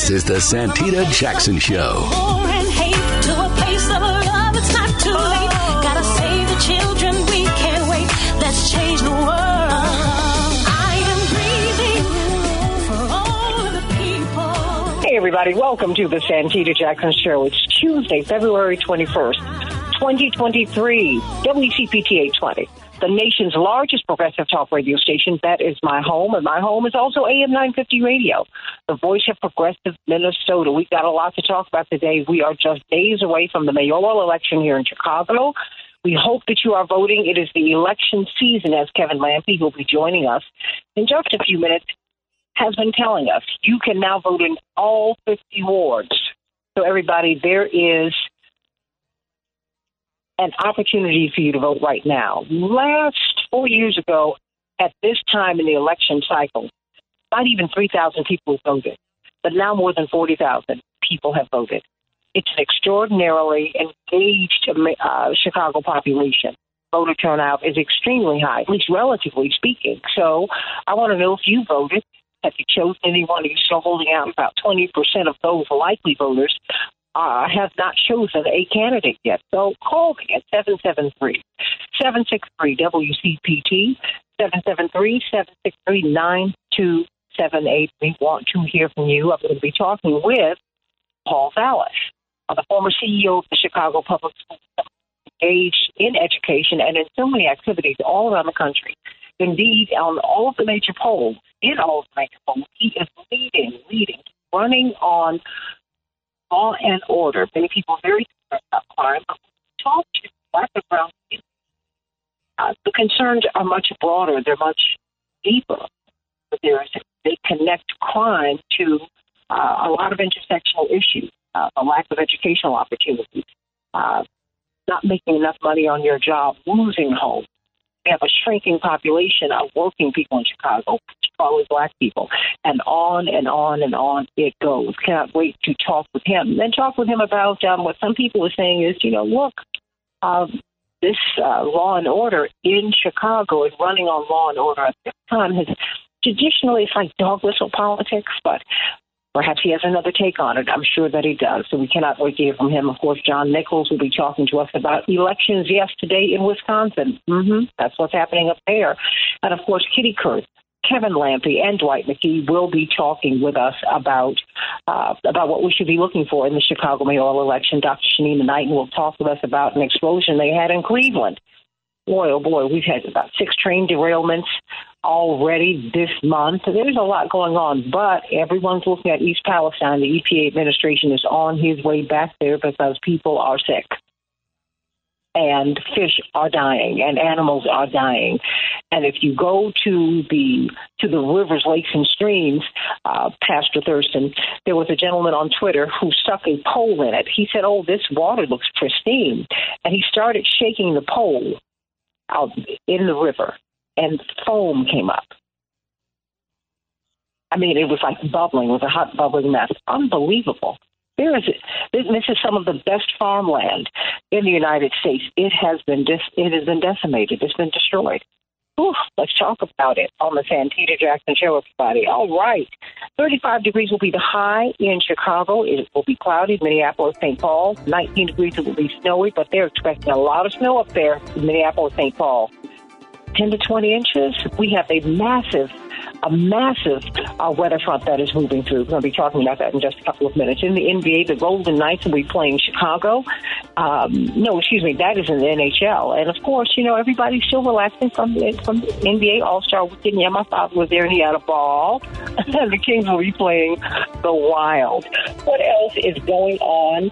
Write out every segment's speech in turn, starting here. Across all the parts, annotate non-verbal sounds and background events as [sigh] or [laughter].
This is the Santita Jackson Show. War and hate to a place of love. It's not too late. Gotta save the children. We can't wait. Let's change the world. I am breathing for all of the people. Hey, everybody. Welcome to the Santita Jackson Show. It's Tuesday, February 21st, 2023, WCPT 820, the nation's largest progressive talk radio station. That is my home, and my home is also AM 950 Radio, the voice of progressive Minnesota. We've got a lot to talk about today. We are just days away from the mayoral election here in Chicago. We hope that you are voting. It is the election season, as Kevin Lampe, who will be joining us in just a few minutes, has been telling us. You can now vote in all 50 wards. So, everybody, there is an opportunity for you to vote right now. Last four years ago, at this time in the election cycle, not even 3,000 people voted, but now more than 40,000 people have voted. It's an extraordinarily engaged uh, Chicago population. Voter turnout is extremely high, at least relatively speaking. So I want to know if you voted. Have you chosen anyone? You're you still holding out? About 20% of those likely voters uh, have not chosen a candidate yet. So call me at 773 763 WCPT, 773 763 9278. We want to hear from you. I'm going to be talking with Paul Vallas, uh, the former CEO of the Chicago Public Schools, engaged in education and in so many activities all around the country. Indeed, on all of the major polls, in all of the major polls, he is leading, leading, running on law and order. Many people very concerned about crime, but talk to black and brown people, uh, the concerns are much broader. They're much deeper. But there's, they connect crime to uh, a lot of intersectional issues, uh, a lack of educational opportunities, uh, not making enough money on your job, losing hope. We have a shrinking population of working people in Chicago, probably black people, and on and on and on it goes. Cannot wait to talk with him. Then talk with him about um, what some people are saying is, you know, look, um, this uh, law and order in Chicago is running on law and order at this time has traditionally it's like dog whistle politics, but Perhaps he has another take on it. I'm sure that he does. So we cannot wait to hear from him. Of course, John Nichols will be talking to us about elections yesterday in Wisconsin. Mm-hmm. That's what's happening up there. And of course, Kitty Kurth. Kevin Lampe, and Dwight McKee will be talking with us about uh, about what we should be looking for in the Chicago mayoral election. Dr. Shanina Knighton will talk with us about an explosion they had in Cleveland boy, oh boy, we've had about six train derailments already this month. There's a lot going on, but everyone's looking at East Palestine. The EPA administration is on his way back there because people are sick. And fish are dying, and animals are dying, and if you go to the to the rivers, lakes, and streams, uh, Pastor Thurston, there was a gentleman on Twitter who stuck a pole in it. He said, "Oh, this water looks pristine," and he started shaking the pole out in the river, and foam came up. I mean, it was like bubbling, it was a hot bubbling mess. Unbelievable. There is this is some of the best farmland in the United States. It has been dis- it has been decimated. It's been destroyed. Whew, let's talk about it on the Santita Jackson Show, everybody. All right. 35 degrees will be the high in Chicago. It will be cloudy. Minneapolis, St. Paul. 19 degrees, it will be snowy, but they're expecting a lot of snow up there in Minneapolis, St. Paul. 10 to 20 inches. We have a massive a massive uh, weather front that is moving through. We're going to be talking about that in just a couple of minutes. In the NBA, the Golden Knights will be playing Chicago. Um, no, excuse me, that is in the NHL. And of course, you know, everybody's still relaxing from the, from the NBA All Star weekend. Yeah, my father was there and he had a ball. [laughs] the Kings will be playing the Wild. What else is going on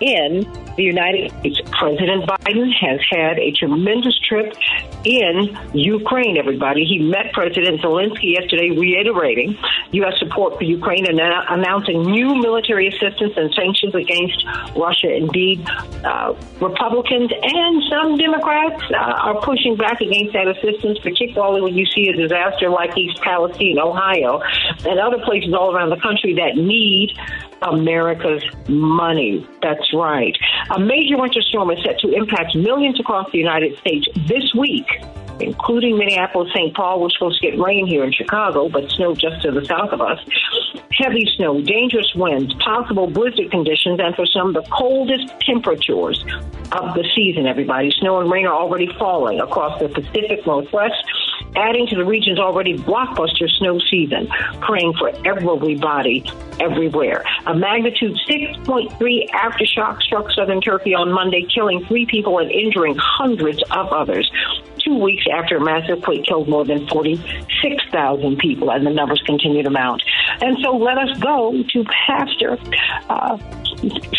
in the United States. President Biden has had a tremendous trip in Ukraine, everybody. He met President Zelensky yesterday, reiterating U.S. support for Ukraine and announcing new military assistance and sanctions against Russia. Indeed, uh, Republicans and some Democrats uh, are pushing back against that assistance, particularly when you see a disaster like East Palestine, Ohio, and other places all around the country that need America's money. That's right. A major winter storm is set to impact millions across the United States this week, including Minneapolis, St. Paul. We're supposed to get rain here in Chicago, but snow just to the south of us. heavy snow, dangerous winds, possible blizzard conditions, and for some, the coldest temperatures of the season, everybody. Snow and rain are already falling across the Pacific Northwest, adding to the region's already blockbuster snow season. Praying for everybody everywhere. A magnitude 6.3 aftershock struck southern Turkey on Monday, killing three people and injuring hundreds of others two weeks after a massive quake killed more than 46,000 people, and the numbers continue to mount. And so let us go to Pastor uh,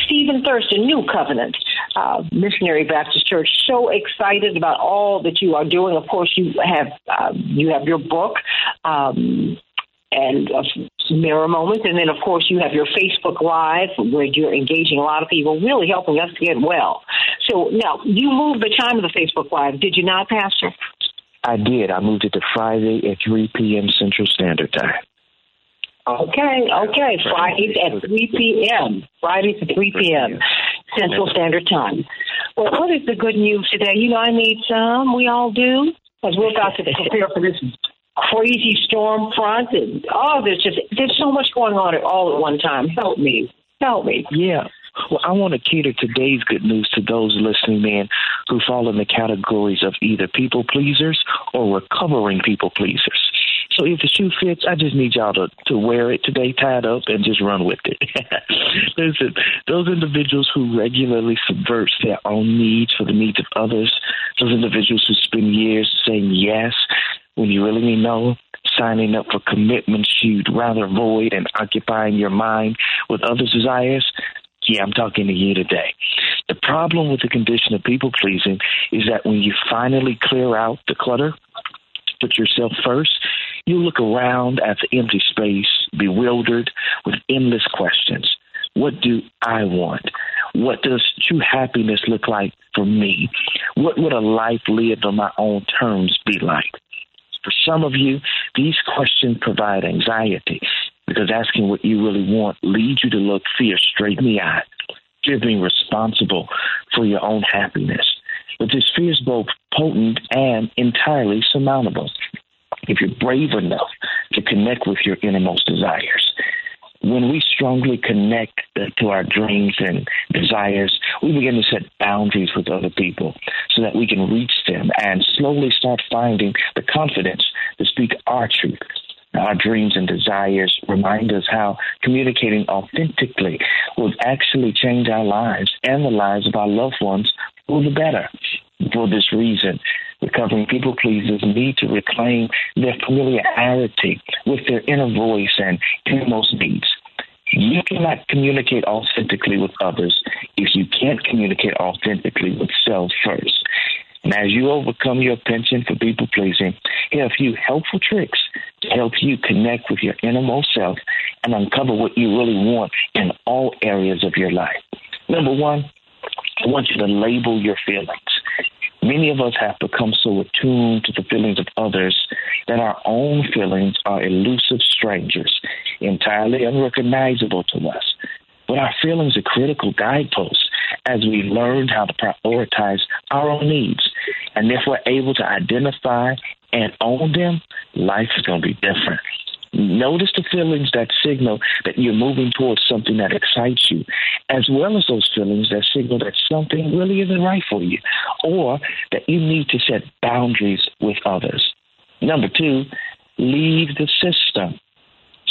Stephen Thurston, New Covenant uh, Missionary Baptist Church. So excited about all that you are doing. Of course, you have uh, you have your book. Um, and uh, mirror moments. And then, of course, you have your Facebook Live where you're engaging a lot of people, really helping us get well. So now, you moved the time of the Facebook Live, did you not, Pastor? I did. I moved it to Friday at 3 p.m. Central Standard Time. Okay, okay. Fridays at 3 p.m. Fridays at 3 p.m. Central Standard Time. Well, what is the good news today? You know, I need some. We all do. As we're about to prepare for this crazy storm front and oh there's just there's so much going on at all at one time help me help me yeah well, I want to cater today's good news to those listening in who fall in the categories of either people pleasers or recovering people pleasers. So if the shoe fits, I just need y'all to, to wear it today, tied up, and just run with it. [laughs] Listen, those individuals who regularly subvert their own needs for the needs of others, those individuals who spend years saying yes when you really no, signing up for commitments you'd rather avoid and occupying your mind with others' desires, yeah, I'm talking to you today. The problem with the condition of people pleasing is that when you finally clear out the clutter, put yourself first, you look around at the empty space, bewildered with endless questions. What do I want? What does true happiness look like for me? What would a life lived on my own terms be like? For some of you, these questions provide anxiety because asking what you really want leads you to look fear straight in the eye. Fear being responsible for your own happiness. But this fear is both potent and entirely surmountable if you're brave enough to connect with your innermost desires. When we strongly connect to our dreams and desires, we begin to set boundaries with other people so that we can reach them and slowly start finding the confidence to speak our truth. Our dreams and desires remind us how communicating authentically will actually change our lives and the lives of our loved ones for the better. For this reason, recovering people pleasers need to reclaim their familiarity with their inner voice and innermost needs. You cannot communicate authentically with others if you can't communicate authentically with self first. And as you overcome your penchant for people pleasing, here are a few helpful tricks to help you connect with your innermost self and uncover what you really want in all areas of your life. Number one, I want you to label your feelings. Many of us have become so attuned to the feelings of others that our own feelings are elusive strangers, entirely unrecognizable to us. But our feelings are critical guideposts as we learn how to prioritize our own needs. And if we're able to identify and own them, life is going to be different. Notice the feelings that signal that you're moving towards something that excites you, as well as those feelings that signal that something really isn't right for you, or that you need to set boundaries with others. Number two, leave the system.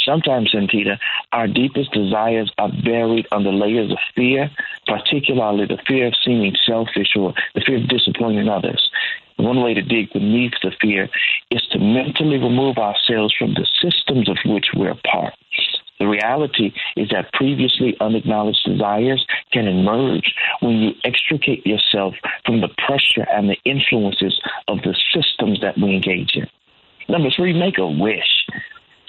Sometimes, Santita, our deepest desires are buried under layers of fear, particularly the fear of seeming selfish or the fear of disappointing others. One way to dig beneath the fear is to mentally remove ourselves from the systems of which we're part. The reality is that previously unacknowledged desires can emerge when you extricate yourself from the pressure and the influences of the systems that we engage in. Number three, make a wish.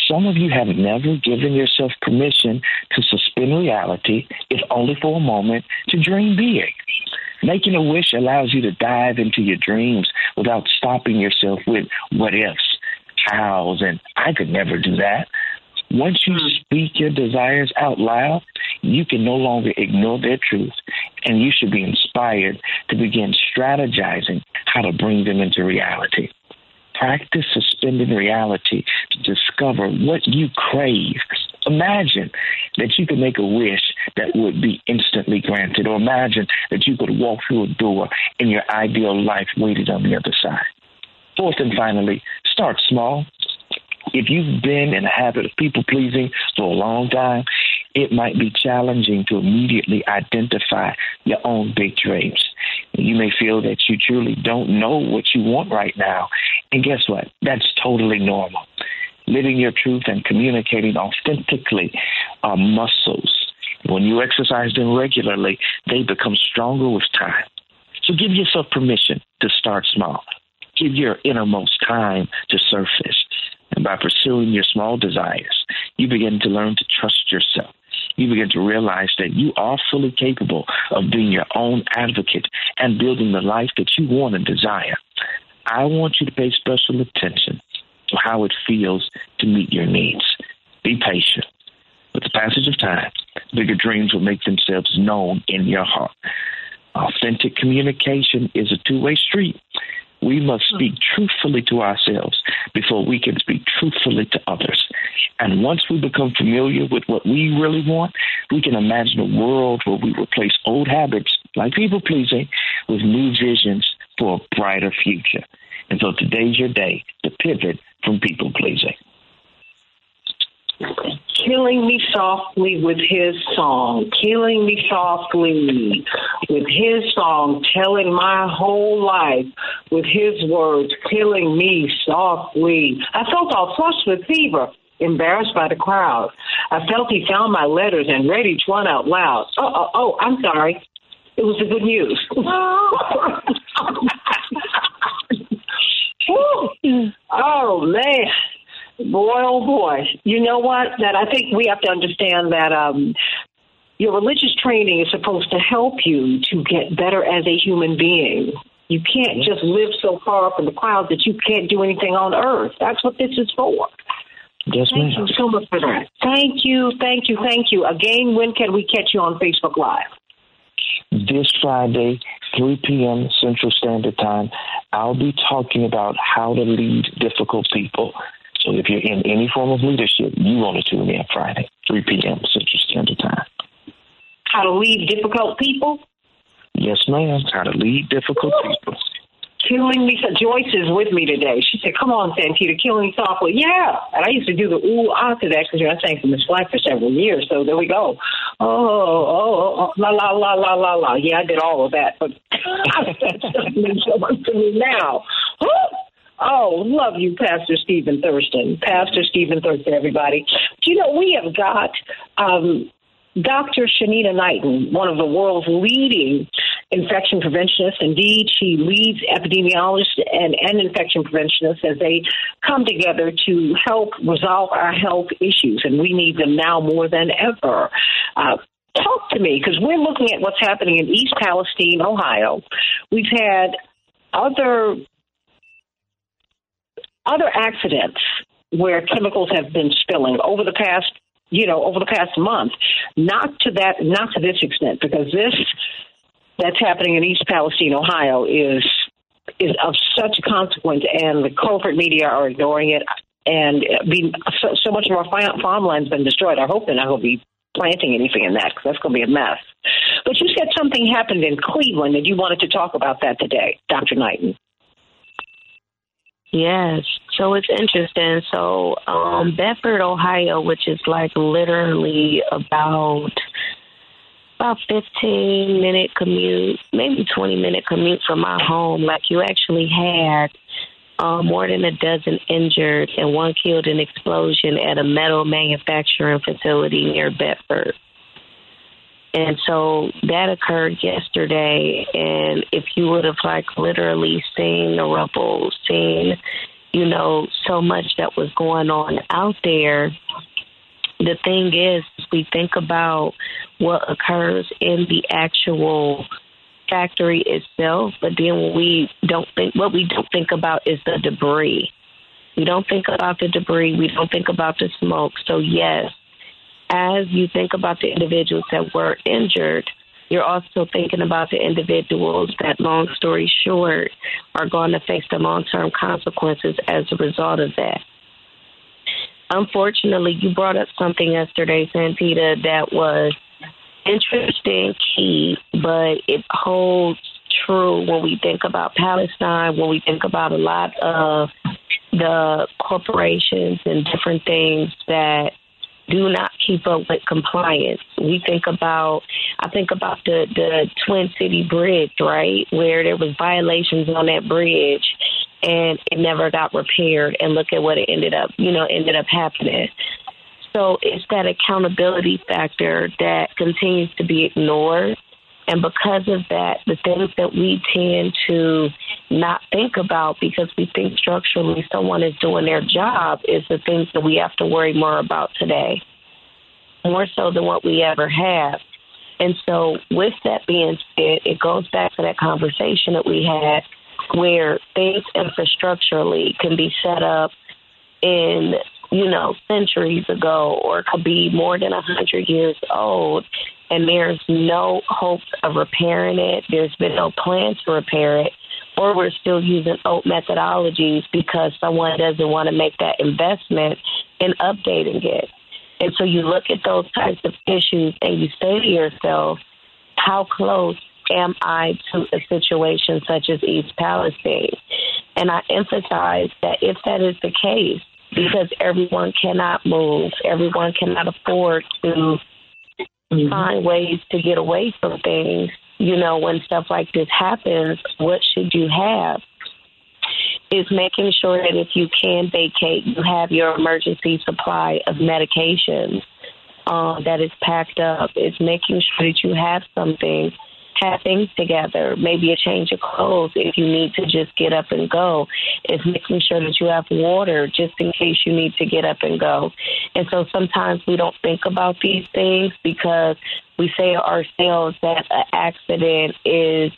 Some of you have never given yourself permission to suspend reality, if only for a moment, to dream big. Making a wish allows you to dive into your dreams without stopping yourself with what ifs, hows, and I could never do that. Once you speak your desires out loud, you can no longer ignore their truth, and you should be inspired to begin strategizing how to bring them into reality. Practice suspending reality to discover what you crave Imagine that you could make a wish that would be instantly granted, or imagine that you could walk through a door and your ideal life waited on the other side. Fourth and finally, start small. If you've been in a habit of people pleasing for a long time, it might be challenging to immediately identify your own big dreams. You may feel that you truly don't know what you want right now. And guess what? That's totally normal. Living your truth and communicating authentically are muscles. When you exercise them regularly, they become stronger with time. So give yourself permission to start small. Give your innermost time to surface. And by pursuing your small desires, you begin to learn to trust yourself. You begin to realize that you are fully capable of being your own advocate and building the life that you want and desire. I want you to pay special attention to how it feels to meet your needs. Be patient. With the passage of time, bigger dreams will make themselves known in your heart. Authentic communication is a two way street. We must hmm. speak truthfully to ourselves before we can speak truthfully to others. And once we become familiar with what we really want, we can imagine a world where we replace old habits like people pleasing with new visions for a brighter future. And so today's your day to pivot from people pleasing killing me softly with his song, killing me softly with his song, telling my whole life with his words, killing me softly. I felt all flushed with fever. Embarrassed by the crowd. I felt he found my letters and read each one out loud. Oh, oh, oh I'm sorry. It was the good news. [laughs] [laughs] oh, man boy, oh boy. You know what? That I think we have to understand that um, your religious training is supposed to help you to get better as a human being. You can't mm-hmm. just live so far from the clouds that you can't do anything on earth. That's what this is for. Yes, thank ma'am. you so much for that. Thank you, thank you, thank you. Again, when can we catch you on Facebook Live? This Friday, 3 p.m. Central Standard Time, I'll be talking about how to lead difficult people. So if you're in any form of leadership, you want to tune in Friday, 3 p.m. Central Standard Time. How to lead difficult people? Yes, ma'am. How to lead difficult people. Killing me. Joyce is with me today. She said, "Come on, Santita, killing me softly." Yeah, and I used to do the ooh ah to that because you know, I sang for Miss Flack for several years. So there we go. Oh, oh, oh, la la la la la la. Yeah, I did all of that, but that means so much to me now. Oh, love you, Pastor Stephen Thurston. Pastor Stephen Thurston, everybody. Do you know we have got um, Dr. Shanina Knighton, one of the world's leading infection preventionists. Indeed, she leads epidemiologists and, and infection preventionists as they come together to help resolve our health issues, and we need them now more than ever. Uh, talk to me because we're looking at what's happening in East Palestine, Ohio. We've had other other accidents where chemicals have been spilling over the past, you know, over the past month. Not to that, not to this extent, because this that's happening in East Palestine, Ohio, is is of such consequence, and the corporate media are ignoring it. And being, so, so much of our farmland's been destroyed. I hope they're not going to be planting anything in that because that's going to be a mess. But you said something happened in Cleveland, and you wanted to talk about that today, Dr. Knighton. Yes. So it's interesting. So um Bedford, Ohio, which is like literally about about 15 minute commute, maybe 20 minute commute from my home. Like you actually had uh, more than a dozen injured and one killed in explosion at a metal manufacturing facility near Bedford. And so that occurred yesterday. And if you would have like literally seen the rubble, seen, you know, so much that was going on out there, the thing is, we think about what occurs in the actual factory itself, but then we don't think what we don't think about is the debris. We don't think about the debris. We don't think about the smoke. So yes, as you think about the individuals that were injured, you're also thinking about the individuals that, long story short, are going to face the long term consequences as a result of that. unfortunately, you brought up something yesterday, Santita, that was interesting, key, but it holds true when we think about Palestine, when we think about a lot of the corporations and different things that do not keep up with compliance. We think about, I think about the the Twin City Bridge, right, where there was violations on that bridge, and it never got repaired. And look at what it ended up, you know, ended up happening. So it's that accountability factor that continues to be ignored. And because of that, the things that we tend to not think about because we think structurally someone is doing their job is the things that we have to worry more about today, more so than what we ever have. And so, with that being said, it goes back to that conversation that we had where things infrastructurally can be set up in you know, centuries ago or could be more than a hundred years old and there's no hope of repairing it. There's been no plan to repair it. Or we're still using old methodologies because someone doesn't want to make that investment in updating it. And so you look at those types of issues and you say to yourself, how close am I to a situation such as East Palestine? And I emphasize that if that is the case, because everyone cannot move. Everyone cannot afford to mm-hmm. find ways to get away from things. You know, when stuff like this happens, what should you have? Is making sure that if you can vacate, you have your emergency supply of medications uh, that is packed up. Is making sure that you have something have things together, maybe a change of clothes if you need to just get up and go. It's making sure that you have water just in case you need to get up and go. And so sometimes we don't think about these things because we say ourselves that an accident is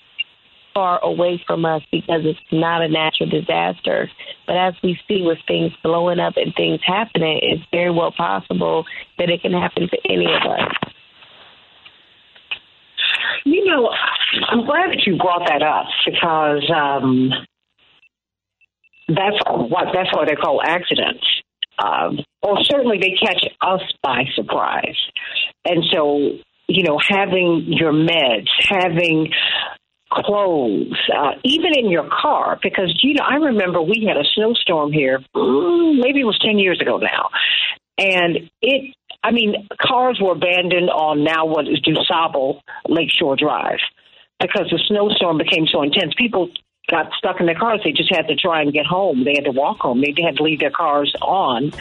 far away from us because it's not a natural disaster. But as we see with things blowing up and things happening, it's very well possible that it can happen to any of us. You know, I'm glad that you brought that up because um, that's what that's what they call accidents. Um, or certainly they catch us by surprise. And so, you know, having your meds, having clothes, uh, even in your car, because you know, I remember we had a snowstorm here, mm, maybe it was ten years ago now, and it I mean, cars were abandoned on now what is DuSable Lakeshore Drive because the snowstorm became so intense. People got stuck in their cars. They just had to try and get home. They had to walk home. They had to leave their cars on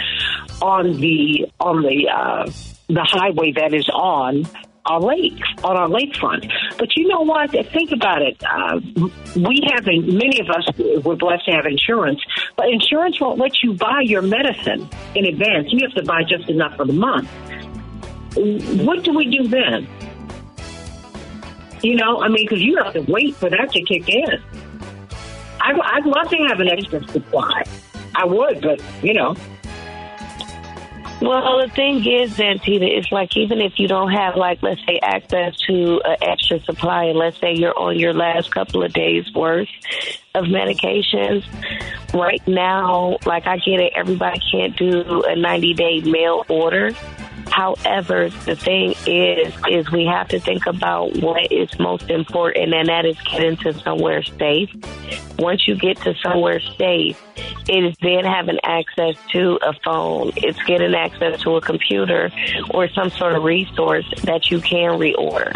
on the on the uh, the highway that is on our lake, on our lakefront. But you know what? Think about it. Uh, we have, many of us were blessed to have insurance, but insurance won't let you buy your medicine in advance. You have to buy just enough for the month. What do we do then? You know, I mean, because you have to wait for that to kick in. I'd, I'd love to have an extra supply. I would, but, you know, well, the thing is, Santita, it's like even if you don't have, like, let's say, access to an extra supply, and let's say you're on your last couple of days worth of medications, right now, like I get it, everybody can't do a 90 day mail order. However, the thing is, is we have to think about what is most important, and that is getting to somewhere safe. Once you get to somewhere safe, it is then having access to a phone. It's getting access to a computer or some sort of resource that you can reorder.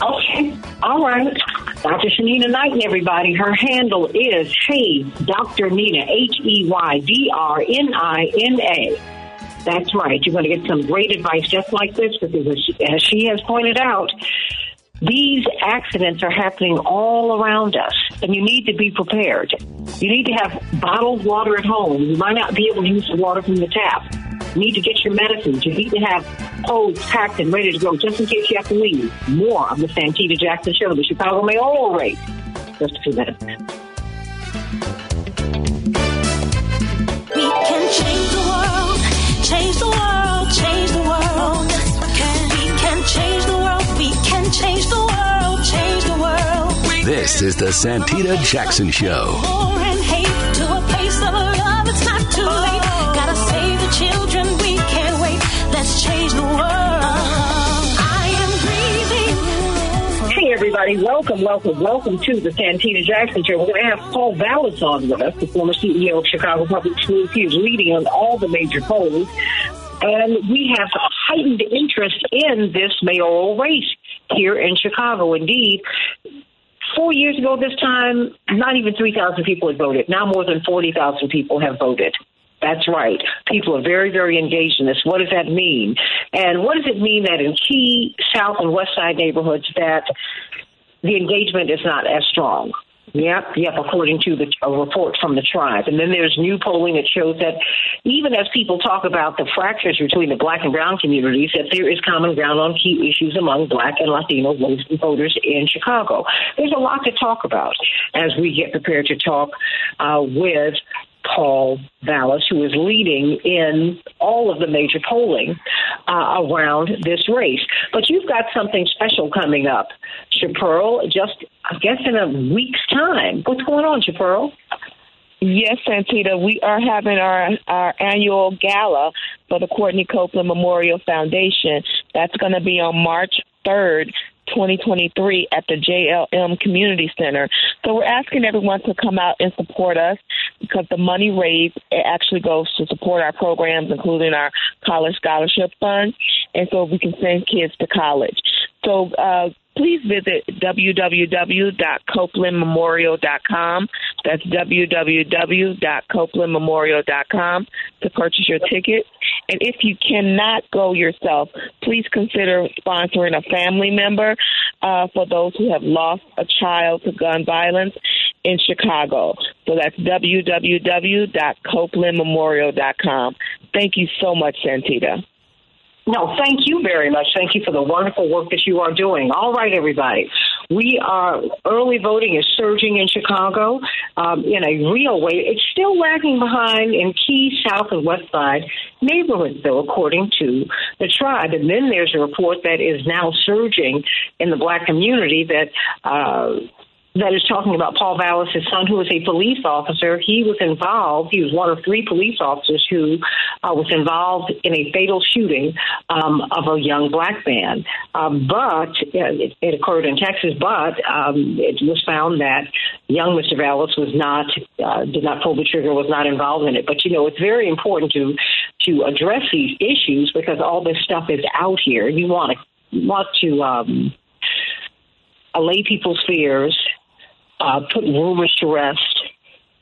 Okay. All right. Dr. Shanina Knighton, everybody. Her handle is Hey Dr. Nina, H E Y D R N I N A. That's right. You're going to get some great advice just like this because, as she has pointed out, these accidents are happening all around us, and you need to be prepared. You need to have bottled water at home. You might not be able to use the water from the tap. You need to get your medicines. You need to have clothes packed and ready to go just in case you have to leave. More of the Santita Jackson Show, the Chicago Mayoral Race. Just a few minutes. We can change change the world, change the world. We can, change the world, we can change the world, change the world. This is the Santita Jackson Show. Children, we can't wait. Let's change the world. Everybody. Welcome, welcome, welcome to the Santita Jackson Show. We're going to have Paul Vallas on with us, the former CEO of Chicago Public Schools. He is leading on all the major polls. And we have heightened interest in this mayoral race here in Chicago. Indeed, four years ago this time, not even 3,000 people had voted. Now more than 40,000 people have voted. That's right. People are very, very engaged in this. What does that mean? And what does it mean that in key South and West Side neighborhoods that the engagement is not as strong? Yep, yep, according to the, a report from the tribe. And then there's new polling that shows that even as people talk about the fractures between the black and brown communities, that there is common ground on key issues among black and Latino voters in Chicago. There's a lot to talk about as we get prepared to talk uh, with Paul Vallas, who is leading in all of the major polling uh, around this race. But you've got something special coming up, Shapearl, just, I guess, in a week's time. What's going on, Shapearl? Yes, Santita, we are having our our annual gala for the Courtney Copeland Memorial Foundation. That's going to be on March 3rd 2023 at the JLM Community Center. So we're asking everyone to come out and support us because the money raised actually goes to support our programs, including our college scholarship fund, and so we can send kids to college. So uh, please visit www.copelandmemorial.com. That's www.copelandmemorial.com to purchase your ticket. And if you cannot go yourself, please consider sponsoring a family member uh, for those who have lost a child to gun violence in Chicago. So that's www.copelandmemorial.com. Thank you so much, Santita. No, thank you very much. Thank you for the wonderful work that you are doing. All right, everybody. We are early voting is surging in Chicago um, in a real way. It's still lagging behind in key South and West Side neighborhoods, though, according to the tribe. And then there's a report that is now surging in the black community that. Uh, that is talking about Paul Vallas, his son, who was a police officer. He was involved. He was one of three police officers who uh, was involved in a fatal shooting um, of a young black man. Um, but uh, it, it, occurred in Texas. But um, it was found that young Mr. Vallas was not uh, did not pull the trigger, was not involved in it. But you know, it's very important to to address these issues because all this stuff is out here. You want to want to um, allay people's fears uh, put rumors to rest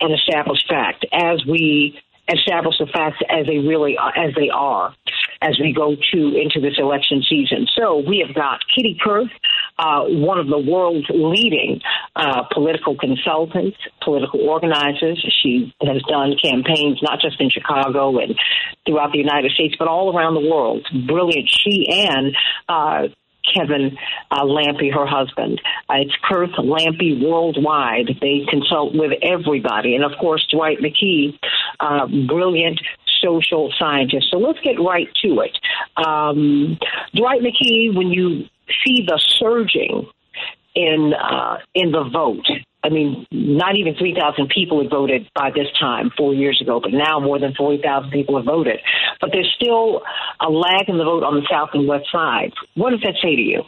and establish fact as we establish the facts as they really are, as they are as we go to into this election season. So we have got Kitty Kurth, uh, one of the world's leading uh, political consultants, political organizers. She has done campaigns not just in Chicago and throughout the United States, but all around the world. Brilliant. She and uh, Kevin uh, Lampe, her husband. Uh, it's Kurth Lampe Worldwide. They consult with everybody. And of course, Dwight McKee, uh, brilliant social scientist. So let's get right to it. Um, Dwight McKee, when you see the surging in uh, in the vote, I mean, not even 3,000 people had voted by this time four years ago, but now more than 40,000 people have voted. But there's still a lag in the vote on the south and west side. What does that say to you?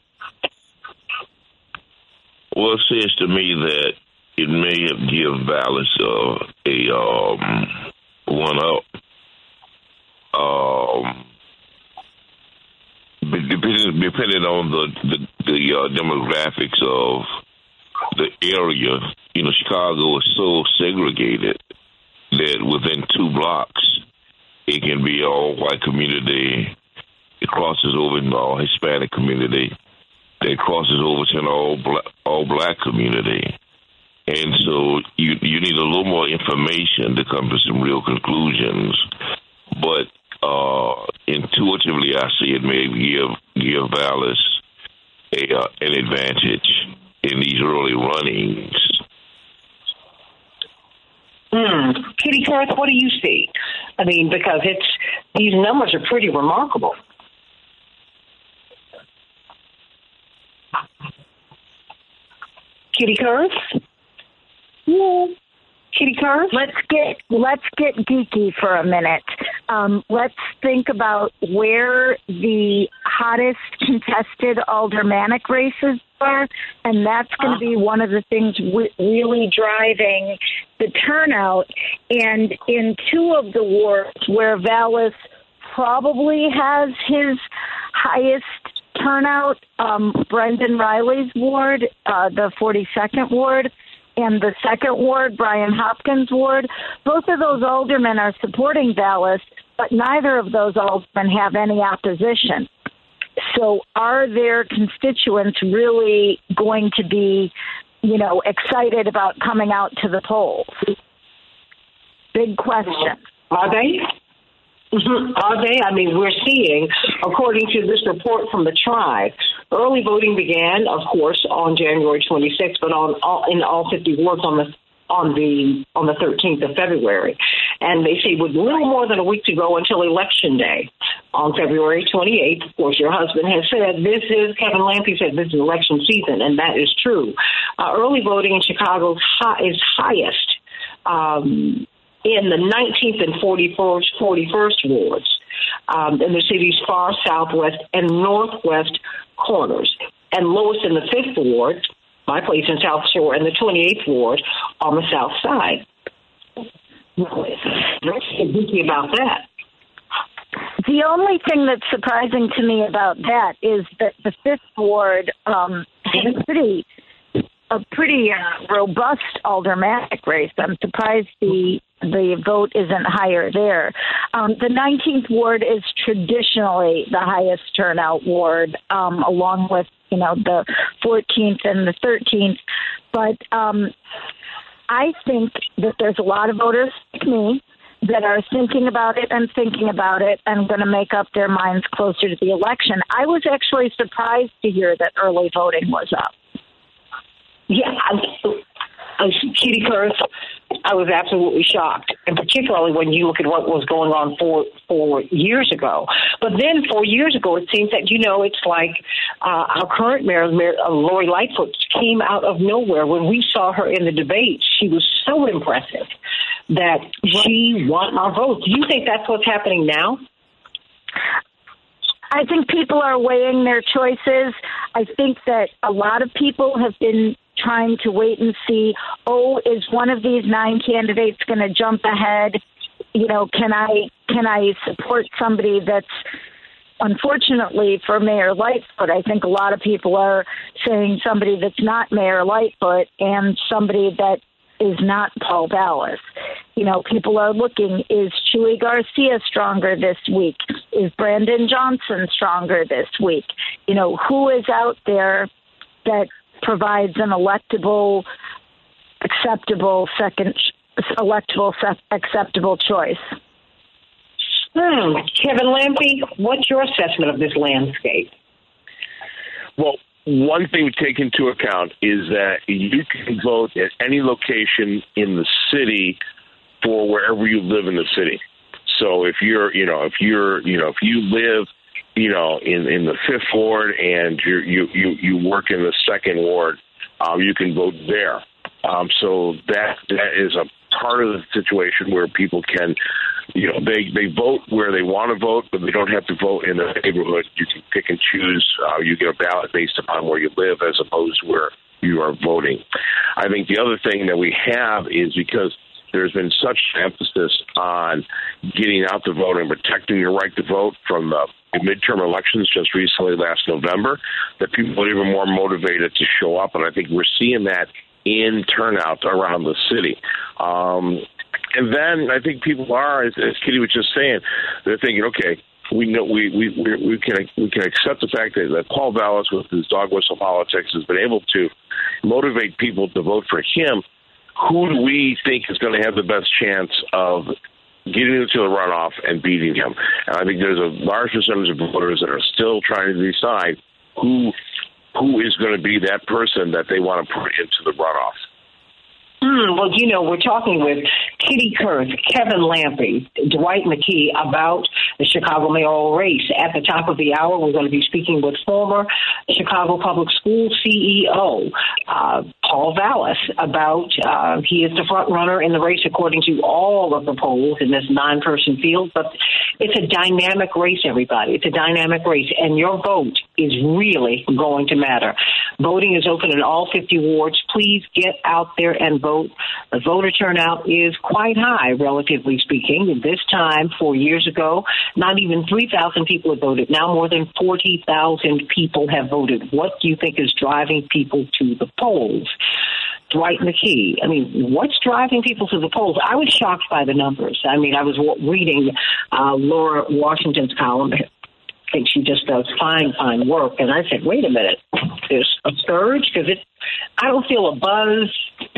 Well, it says to me that it may give Vallas uh, a um, one up. Um, depending, depending on the the, the uh, demographics of the area, you know, Chicago is so segregated that within two blocks, it can be all white community. It crosses over into all Hispanic community. It crosses over to an all black, all black community. And so you you need a little more information to come to some real conclusions. But uh, intuitively, I see it may give give Vallas a uh, an advantage in these early runnings. Hmm. Kitty Kurth, what do you see? I mean, because it's these numbers are pretty remarkable. Kitty Kurth? Yeah. Kitty Kurth? Let's get let's get geeky for a minute. Um, let's think about where the hottest contested aldermanic races are, and that's going to be one of the things w- really driving the turnout. And in two of the wards where Vallas probably has his highest turnout, um, Brendan Reilly's ward, uh, the 42nd ward, and the second ward, Brian Hopkins' ward, both of those aldermen are supporting Vallas, but neither of those aldermen have any opposition. So, are their constituents really going to be, you know, excited about coming out to the polls? Big question. Are they? Mhm. Are they? I mean, we're seeing, according to this report from the tribe, early voting began, of course, on January 26th, but on all, in all 50 wards on the on the on the 13th of February, and they say with little more than a week to go until election day on February 28th. Of course, your husband has said this is Kevin Lampe said this is election season, and that is true. Uh, early voting in Chicago is highest. Um, in the 19th and 41st, 41st wards um, in the city's far southwest and northwest corners, and lowest in the 5th ward, my place in South Shore, and the 28th ward on the south side. Get about that. The only thing that's surprising to me about that is that the fifth ward um, had a pretty a pretty uh, robust aldermanic race. I'm surprised the the vote isn't higher there. Um, the 19th ward is traditionally the highest turnout ward, um, along with you know the 14th and the 13th. But um, I think that there's a lot of voters like me that are thinking about it and thinking about it and going to make up their minds closer to the election. I was actually surprised to hear that early voting was up. Yeah, I, I, Kitty Kurth, I was absolutely shocked, and particularly when you look at what was going on four four years ago. But then four years ago, it seems that you know it's like uh, our current mayor, mayor uh, Lori Lightfoot, came out of nowhere. When we saw her in the debates, she was so impressive that she won our votes. Do you think that's what's happening now? I think people are weighing their choices. I think that a lot of people have been trying to wait and see, oh, is one of these nine candidates going to jump ahead? You know, can I can I support somebody that's unfortunately for Mayor Lightfoot, I think a lot of people are saying somebody that's not Mayor Lightfoot and somebody that is not Paul Vallas. You know, people are looking, is Chuy Garcia stronger this week? Is Brandon Johnson stronger this week? You know, who is out there that provides an electable, acceptable second, electable, acceptable choice? Hmm. Kevin Lampe, what's your assessment of this landscape? Well, one thing to take into account is that you can vote at any location in the city for wherever you live in the city. So if you're, you know, if you're, you know, if you live, you know, in in the fifth ward and you you you you work in the second ward, um, you can vote there. Um, so that that is a part of the situation where people can you know they they vote where they want to vote, but they don't have to vote in the neighborhood. You can pick and choose. Uh, you get a ballot based upon where you live, as opposed to where you are voting. I think the other thing that we have is because there's been such emphasis on getting out to vote and protecting your right to vote from the midterm elections just recently last November that people are even more motivated to show up, and I think we're seeing that in turnout around the city. Um, and then I think people are, as, as Kitty was just saying, they're thinking, okay, we know we we we can we can accept the fact that, that Paul Vallas with his dog whistle politics has been able to motivate people to vote for him. Who do we think is going to have the best chance of getting into the runoff and beating him? And I think there's a large percentage of voters that are still trying to decide who who is going to be that person that they want to put into the runoff. Mm, well, you know, we're talking with Kitty Kurth, Kevin Lampe, Dwight McKee about the Chicago mayoral race. At the top of the hour, we're going to be speaking with former Chicago Public School CEO uh, Paul Vallas about uh, he is the front runner in the race according to all of the polls in this nine-person field. But it's a dynamic race, everybody. It's a dynamic race, and your vote is really going to matter. Voting is open in all 50 wards. Please get out there and vote. The voter turnout is quite high, relatively speaking. This time, four years ago, not even 3,000 people have voted. Now more than 40,000 people have voted. What do you think is driving people to the polls? Dwight McKee. I mean, what's driving people to the polls? I was shocked by the numbers. I mean, I was reading uh, Laura Washington's column. Think she just does fine, fine work. And I said, wait a minute, there's a surge because it. I don't feel a buzz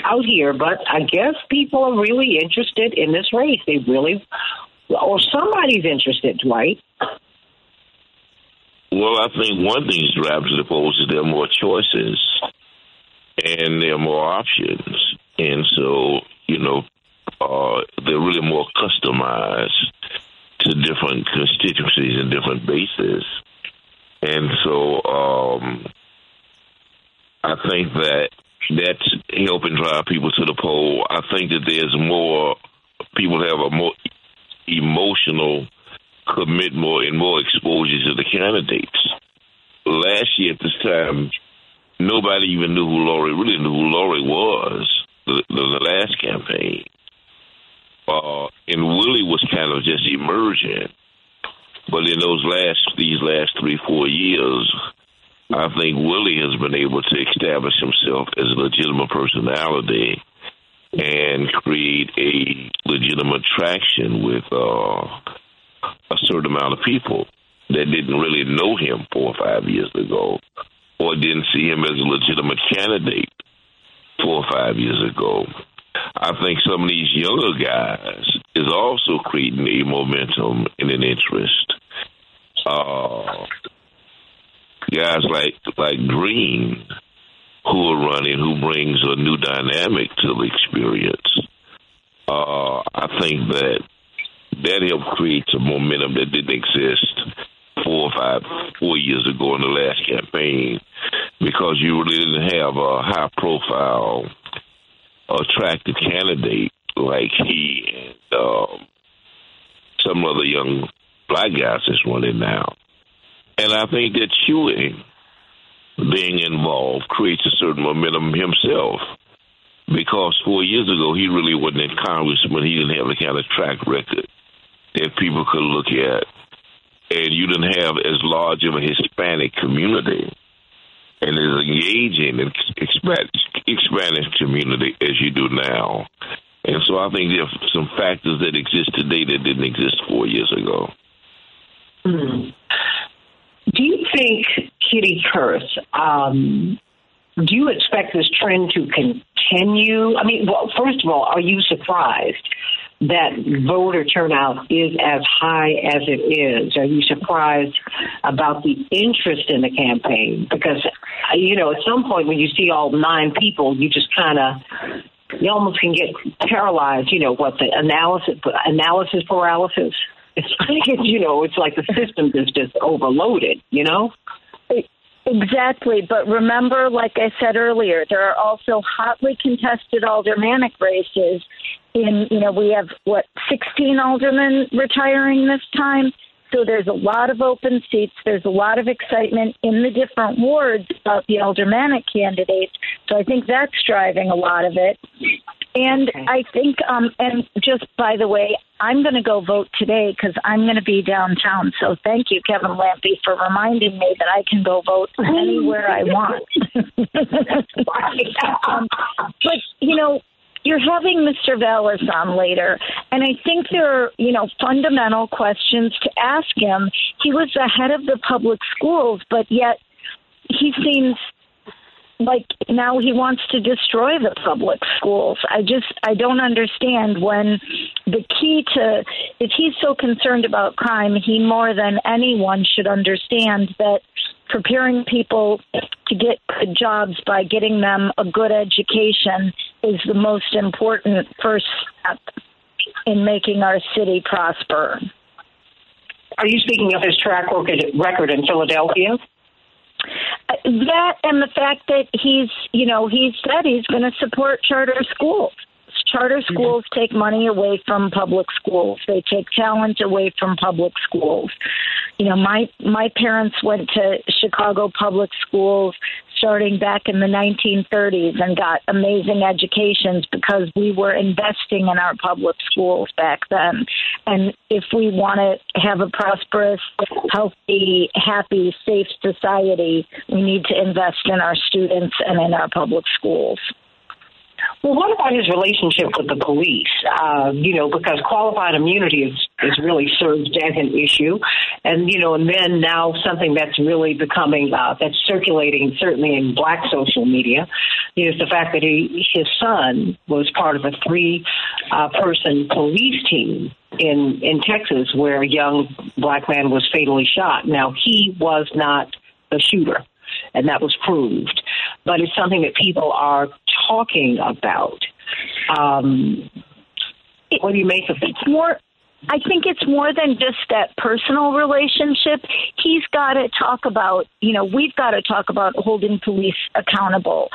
out here, but I guess people are really interested in this race. They really, or somebody's interested, Dwight. Well, I think one thing drives the polls is there are more choices and there are more options. And so, you know, uh, they're really more customized to different constituencies and different bases. And so um, I think that that's helping drive people to the poll. I think that there's more, people have a more emotional commitment and more exposure to the candidates. Last year at this time, nobody even knew who Lori really knew who Lori was the, the, the last campaign. Uh, and Willie was kind of just emerging. But in those last these last three four years, I think Willie has been able to establish himself as a legitimate personality and create a legitimate traction with uh, a certain amount of people that didn't really know him four or five years ago or didn't see him as a legitimate candidate four or five years ago. I think some of these younger guys is also creating a momentum and an interest. Uh, guys like like Green, who are running, who brings a new dynamic to the experience. Uh, I think that that helped create some momentum that didn't exist four or five, four years ago in the last campaign because you really didn't have a high profile, attractive candidate like he and um, some other young black guys that's running now. And I think that Chuy being involved creates a certain momentum himself because four years ago he really wasn't in Congress when he didn't have the kind of track record that people could look at and you didn't have as large of a Hispanic community and as engaging in Spanish community as you do now. And so I think there are some factors that exist today that didn't exist four years ago. Mm. Do you think, Kitty Kurth, um, do you expect this trend to continue? I mean, well, first of all, are you surprised that voter turnout is as high as it is? Are you surprised about the interest in the campaign? Because, you know, at some point when you see all nine people, you just kind of, you almost can get paralyzed. You know what the analysis analysis paralysis. [laughs] It's you know, it's like the system is just overloaded. You know. Exactly. But remember, like I said earlier, there are also hotly contested aldermanic races. In, you know, we have, what, 16 aldermen retiring this time? So there's a lot of open seats. There's a lot of excitement in the different wards about the aldermanic candidates. So I think that's driving a lot of it. And okay. I think, um, and just by the way, I'm going to go vote today because I'm going to be downtown. So thank you, Kevin Lampe, for reminding me that I can go vote [laughs] anywhere I want. [laughs] um, but, you know, you're having Mr. Vallas on later, and I think there are, you know, fundamental questions to ask him. He was the head of the public schools, but yet he seems like now he wants to destroy the public schools. I just I don't understand when the key to if he's so concerned about crime, he more than anyone should understand that preparing people to get good jobs by getting them a good education is the most important first step in making our city prosper. Are you speaking of his track record in Philadelphia? Uh, that and the fact that he's, you know, he said he's going to support charter schools, Charter schools take money away from public schools. They take talent away from public schools. You know, my my parents went to Chicago public schools starting back in the 1930s and got amazing educations because we were investing in our public schools back then. And if we want to have a prosperous, healthy, happy, safe society, we need to invest in our students and in our public schools. Well, what about his relationship with the police? Uh, you know, because qualified immunity is, is really served as an issue. And, you know, and then now something that's really becoming, uh, that's circulating certainly in black social media is the fact that he, his son was part of a three uh, person police team in, in Texas where a young black man was fatally shot. Now, he was not the shooter and that was proved. But it's something that people are talking about. Um, what do you make of it? It's more. I think it's more than just that personal relationship. He's got to talk about, you know, we've got to talk about holding police accountable.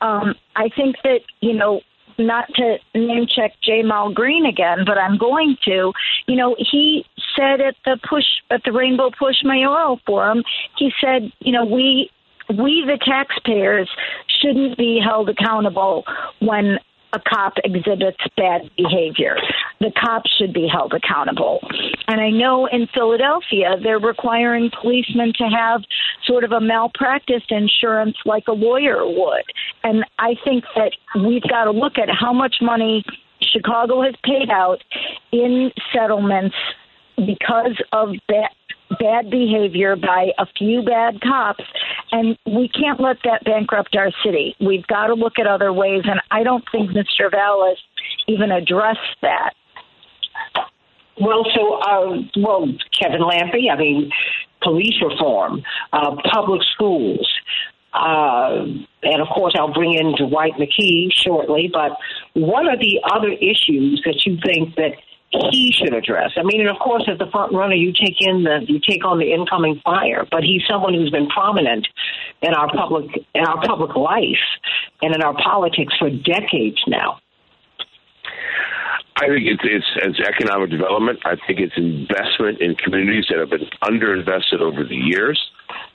Um, I think that, you know, not to name check Ja'Mal Green again, but I'm going to. You know, he said at the push at the Rainbow Push Mayoral Forum, he said, you know, we we, the taxpayers, shouldn't be held accountable when a cop exhibits bad behavior. The cops should be held accountable. And I know in Philadelphia, they're requiring policemen to have sort of a malpractice insurance like a lawyer would. And I think that we've got to look at how much money Chicago has paid out in settlements because of bad, bad behavior by a few bad cops, and we can't let that bankrupt our city. We've got to look at other ways, and I don't think Mr. Vallas even addressed that. Well, so, uh, well, Kevin Lampe, I mean, police reform, uh, public schools, uh, and of course, I'll bring in Dwight McKee shortly. But what are the other issues that you think that he should address. I mean, and of course, as the front runner, you take in the you take on the incoming fire. But he's someone who's been prominent in our public in our public life and in our politics for decades now. I think it's, it's it's economic development. I think it's investment in communities that have been underinvested over the years.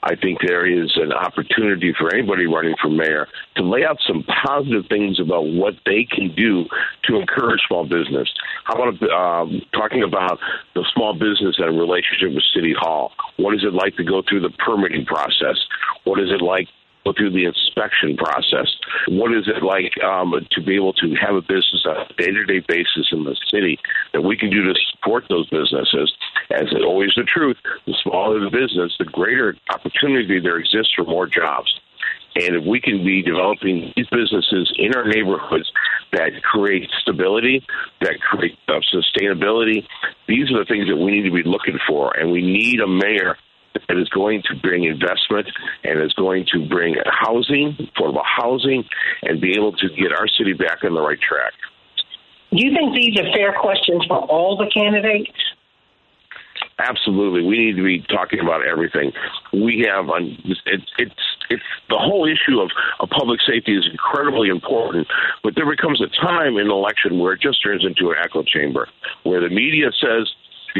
I think there is an opportunity for anybody running for mayor to lay out some positive things about what they can do to encourage small business. How about um, talking about the small business and relationship with City Hall? What is it like to go through the permitting process? What is it like go through the inspection process. What is it like um, to be able to have a business on a day to day basis in the city that we can do to support those businesses? As is always the truth, the smaller the business, the greater opportunity there exists for more jobs. And if we can be developing these businesses in our neighborhoods that create stability, that create uh, sustainability, these are the things that we need to be looking for. And we need a mayor that is going to bring investment and is going to bring housing, affordable housing, and be able to get our city back on the right track. Do you think these are fair questions for all the candidates? Absolutely, we need to be talking about everything. We have it's it's it's the whole issue of, of public safety is incredibly important, but there becomes a time in an election where it just turns into an echo chamber, where the media says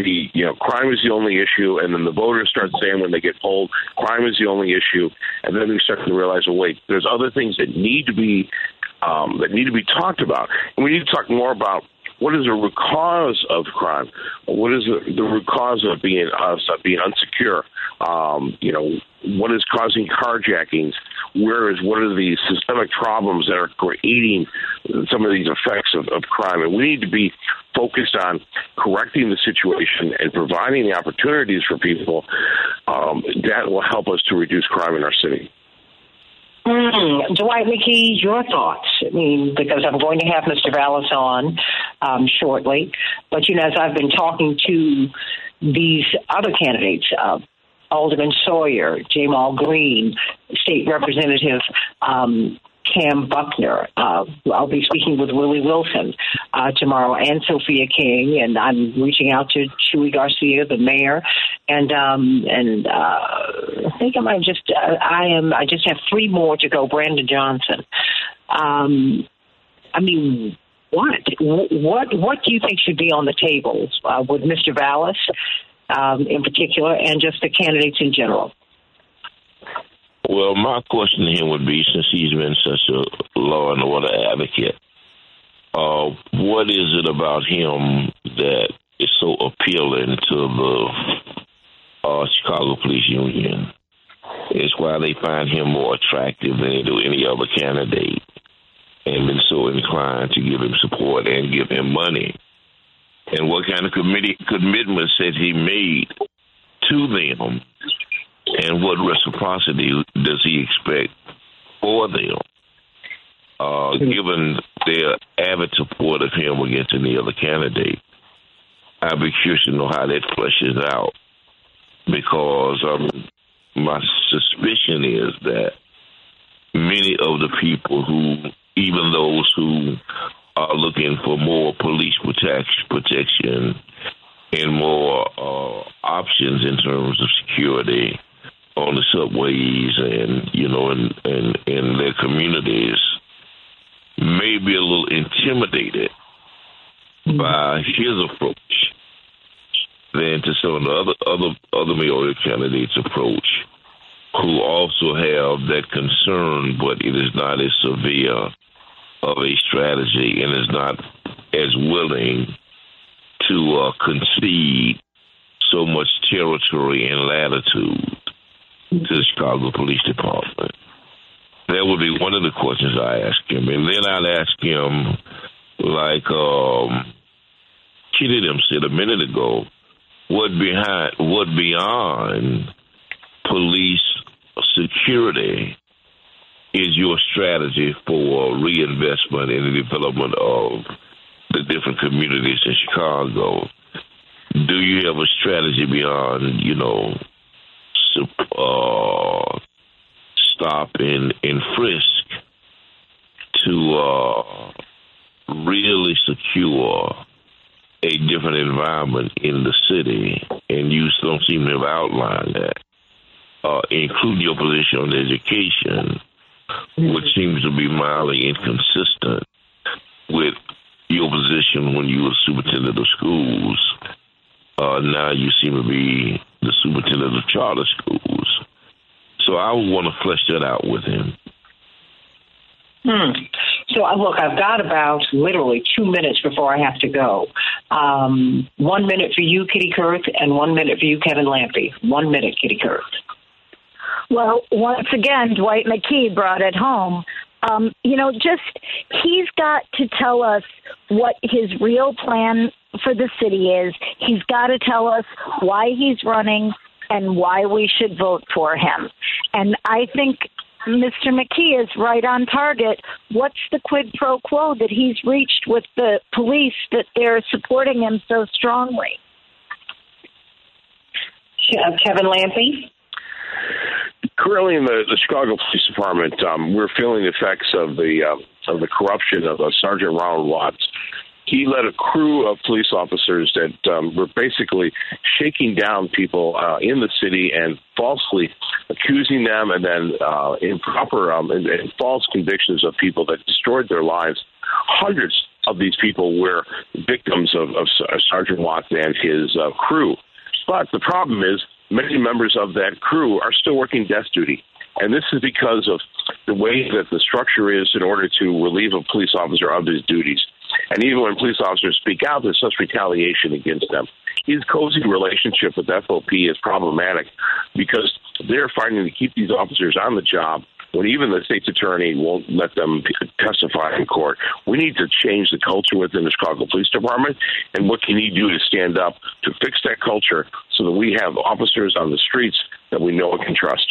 the you know crime is the only issue, and then the voters start saying when they get polled, crime is the only issue, and then we start to realize, oh wait, there's other things that need to be um, that need to be talked about, and we need to talk more about what is the root cause of crime? What is the, the root cause of being uh, being unsecure? Um, you know, what is causing carjackings? Where is what are the systemic problems that are creating some of these effects of, of crime? And we need to be focused on correcting the situation and providing the opportunities for people um, that will help us to reduce crime in our city. Mm, Dwight McKee, your thoughts? I mean, because I'm going to have Mr. Vallas on um, shortly, but you know, as I've been talking to these other candidates, uh, Alderman Sawyer, Ja'Mal Green, State Representative um, Kam Buckner. Uh, I'll be speaking with Willie Wilson uh, tomorrow and Sophia King, and I'm reaching out to Chuy Garcia, the mayor, and um, and uh, I think I might just uh, I am I just have three more to go. Brandon Johnson. Um, I mean, what? What what do you think should be on the table uh, with Mr. Vallas um, in particular, and just the candidates in general? Well, my question to him would be, since he's been such a law and order advocate, uh, what is it about him that is so appealing to the uh, Chicago Police Union? It's why they find him more attractive than they do any other candidate and been so inclined to give him support and give him money. And what kind of committee commitments has he made to them? And what reciprocity does he expect for them? Uh, given their avid support of him against any other candidate, I'd be curious to know how that fleshes out. Because um, my suspicion is that many of the people who even those who are looking for more police protection, protection and more uh, options in terms of security on the subways and you know in in, in their communities may be a little intimidated by his approach than to some of the other other other mayoral candidates' approach, who also have that concern, but it is not as severe of a strategy and is not as willing to uh, concede so much territory and latitude to the Chicago Police Department. That would be one of the questions I ask him. And then I'd ask him, like um, them said a minute ago, what behind what beyond police security is your strategy for reinvestment in the development of the different communities in Chicago? Do you have a strategy beyond, you know, uh, stop and, and frisk to uh, really secure a different environment in the city? And you don't seem to have outlined that. Uh, include your position on education which seems to be mildly inconsistent with your position when you were superintendent of schools. Uh, now you seem to be the superintendent of charter schools. So I would want to flesh that out with him. Hmm. So uh, look, I've got about literally two minutes before I have to go. Um, one minute for you, Kitty Kurth, and one minute for you, Kevin Lampe. One minute, Kitty Kurth. Well, once again, Dwight McKee brought it home. Um, you know, just he's got to tell us what his real plan for the city is. He's got to tell us why he's running and why we should vote for him. And I think Mr. McKee is right on target. What's the quid pro quo that he's reached with the police that they're supporting him so strongly? Kevin Lampe? Currently in the, the Chicago Police Department, um, we're feeling the effects of the uh, of the corruption of uh, Sergeant Ronald Watts. He led a crew of police officers that um, were basically shaking down people uh, in the city and falsely accusing them, and then uh, improper um, and, and false convictions of people that destroyed their lives. Hundreds of these people were victims of, of Sergeant Watts and his uh, crew. But the problem is many members of that crew are still working death duty. And this is because of the way that the structure is in order to relieve a police officer of his duties. And even when police officers speak out, there's such retaliation against them. His cozy relationship with FOP is problematic because they're fighting to keep these officers on the job when even the state's attorney won't let them testify in court. We need to change the culture within the Chicago Police Department. And what can he do to stand up to fix that culture so that we have officers on the streets that we know and can trust?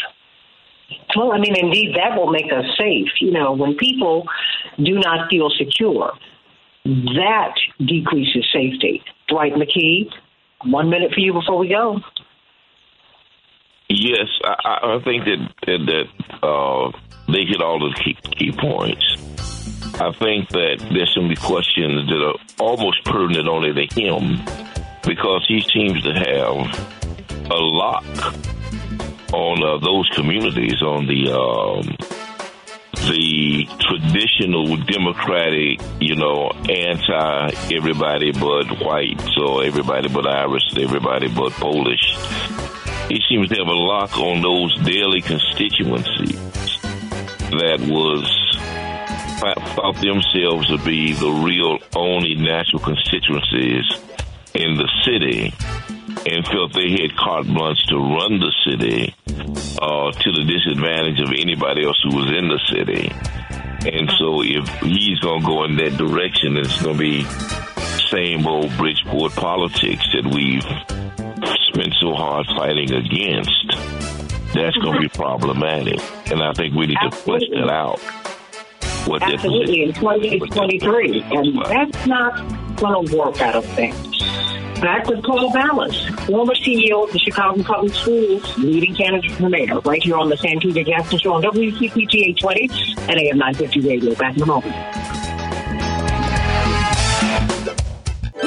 Well, I mean, indeed, that will make us safe. You know, when people do not feel secure, that decreases safety. Dwight McKee, one minute for you before we go. Yes, I, I think that that, that uh, they hit all the key, key points. I think that there's some questions that are almost pertinent only to him because he seems to have a lock on uh, those communities, on the um, the traditional Democratic, you know, anti everybody but white, so everybody but Irish, everybody but Polish. He seems to have a lock on those Daley constituencies that was thought themselves to be the real only natural constituencies in the city and felt they had carte blanche to run the city uh, to the disadvantage of anybody else who was in the city. And so if he's going to go in that direction, it's going to be same old Bridgeport politics that we've spent so hard fighting against. That's going to be [laughs] problematic. And I think we need Absolutely. to flesh that out. What Absolutely, in 2023. And that's not going to work, out of things. Back with Paul Vallas, former CEO of the Chicago Public Schools, leading candidate for mayor, right here on the Santita Jackson Show on WCPT 820 and AM 950 Radio. Back in a moment.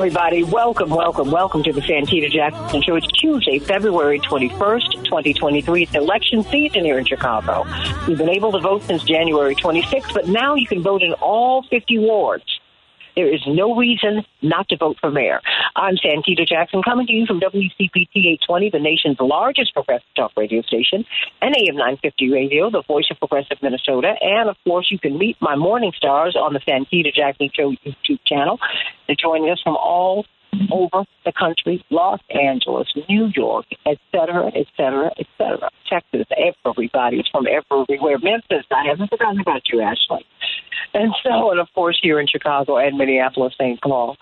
Everybody. Welcome, welcome, welcome to the Santita Jackson Show. It's Tuesday, February 21st, 2023. It's election season here in Chicago. You've been able to vote since January 26th, but now you can vote in all 50 wards. There is no reason not to vote for mayor. I'm Santita Jackson coming to you from WCPT 820, the nation's largest progressive talk radio station, and AM 950 Radio, the voice of progressive Minnesota. And of course, you can meet my morning stars on the Santita Jackson Show YouTube channel. They're joining us from all over the country, Los Angeles, New York, et cetera, et cetera, et cetera. Texas, everybody's from everywhere. Memphis, I haven't forgotten about you, Ashley. And so, and of course, here in Chicago and Minneapolis, St. Paul.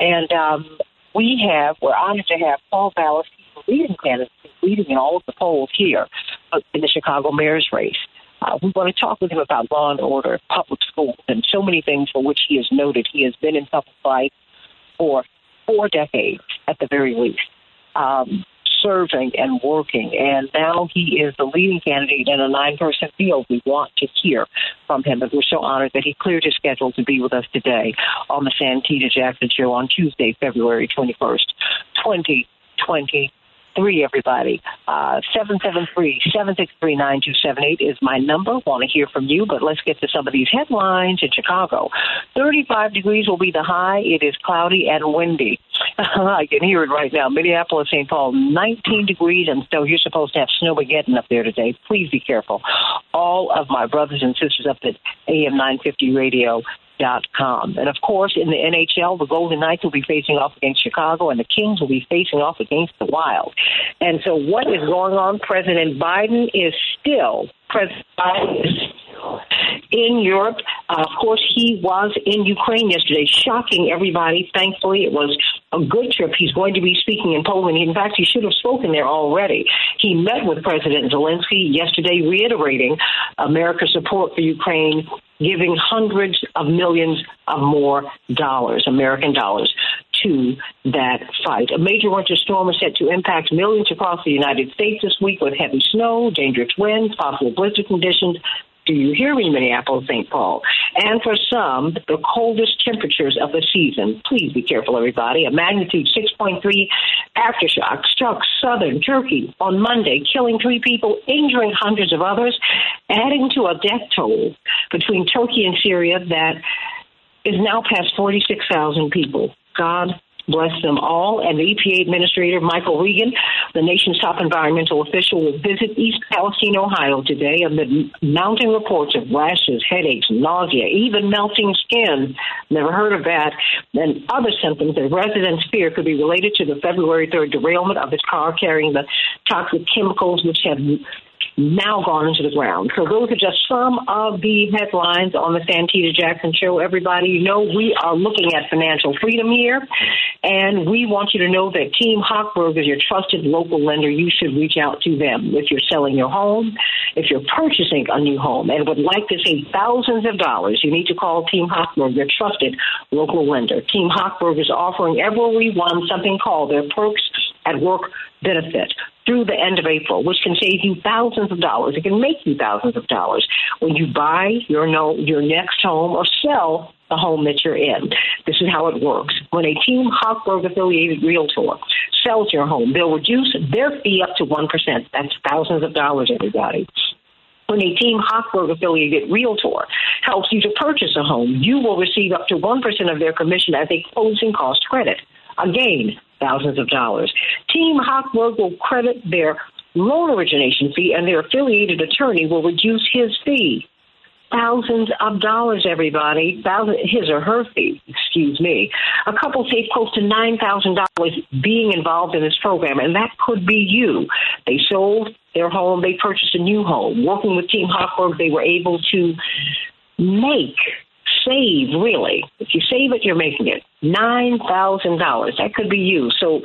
And um, we have, we're honored to have Paul Vallas, he's leading candidate, leading in all of the polls here uh, in the Chicago mayor's race. Uh, we want to talk with him about law and order, public schools, and so many things for which he is noted. He has been in public life for four decades at the very least, um, serving and working. And now he is the leading candidate in a nine person field. We want to hear from him, and we're so honored that he cleared his schedule to be with us today on the Santita Jackson Show on Tuesday, February 21st, 2020 three, everybody. Uh, 773-763-9278 is my number. Want to hear from you, but let's get to some of these headlines in Chicago. 35 degrees will be the high. It is cloudy and windy. [laughs] I can hear it right now. Minneapolis, St. Paul, 19 degrees, and so you're supposed to have snowmageddon up there today. Please be careful. All of my brothers and sisters up at AM 950 Radio com. And of course, in the NHL, the Golden Knights will be facing off against Chicago, and the Kings will be facing off against the Wild. And so, what is going on? President Biden is still President Biden is in Europe. Uh, of course, he was in Ukraine yesterday, shocking everybody. Thankfully, it was a good trip. He's going to be speaking in Poland. In fact, he should have spoken there already. He met with President Zelensky yesterday, reiterating America's support for Ukraine, giving hundreds of millions of more dollars, American dollars, to that fight. A major winter storm is set to impact millions across the United States this week with heavy snow, dangerous winds, possible blizzard conditions, do you hear me, Minneapolis, St. Paul? And for some, the coldest temperatures of the season. Please be careful, everybody. A magnitude 6.3 aftershock struck southern Turkey on Monday, killing three people, injuring hundreds of others, adding to a death toll between Turkey and Syria that is now past 46,000 people. God bless them all. And the EPA Administrator, Michael Regan, the nation's top environmental official, will visit East Palestine, Ohio today amid mounting reports of rashes, headaches, nausea, even melting skin. Never heard of that. And other symptoms that residents fear could be related to the February 3rd derailment of his car carrying the toxic chemicals which have now gone into the ground. So those are just some of the headlines on the Santita Jackson Show. Everybody, you know we are looking at financial freedom here, and we want you to know that Team Hochberg is your trusted local lender. You should reach out to them if you're selling your home, if you're purchasing a new home, and would like to save thousands of dollars. You need to call Team Hochberg, your trusted local lender. Team Hochberg is offering everyone something called their Perks at work benefit through the end of April, which can save you thousands of dollars. It can make you thousands of dollars when you buy your no, your next home or sell the home that you're in. This is how it works. When a Team Hochberg affiliated realtor sells your home, they'll reduce their fee up to 1%. That's thousands of dollars, everybody. When a Team Hochberg affiliated realtor helps you to purchase a home, you will receive up to 1% of their commission as a closing cost credit. Again, thousands of dollars. Team Hochberg will credit their loan origination fee, and their affiliated attorney will reduce his fee thousands of dollars, everybody. His or her fee, excuse me. A couple saved close to $9,000 being involved in this program, and that could be you. They sold their home, they purchased a new home. Working with Team Hochberg, they were able to make, save really. If you save it, you're making it. $9,000. That could be you. So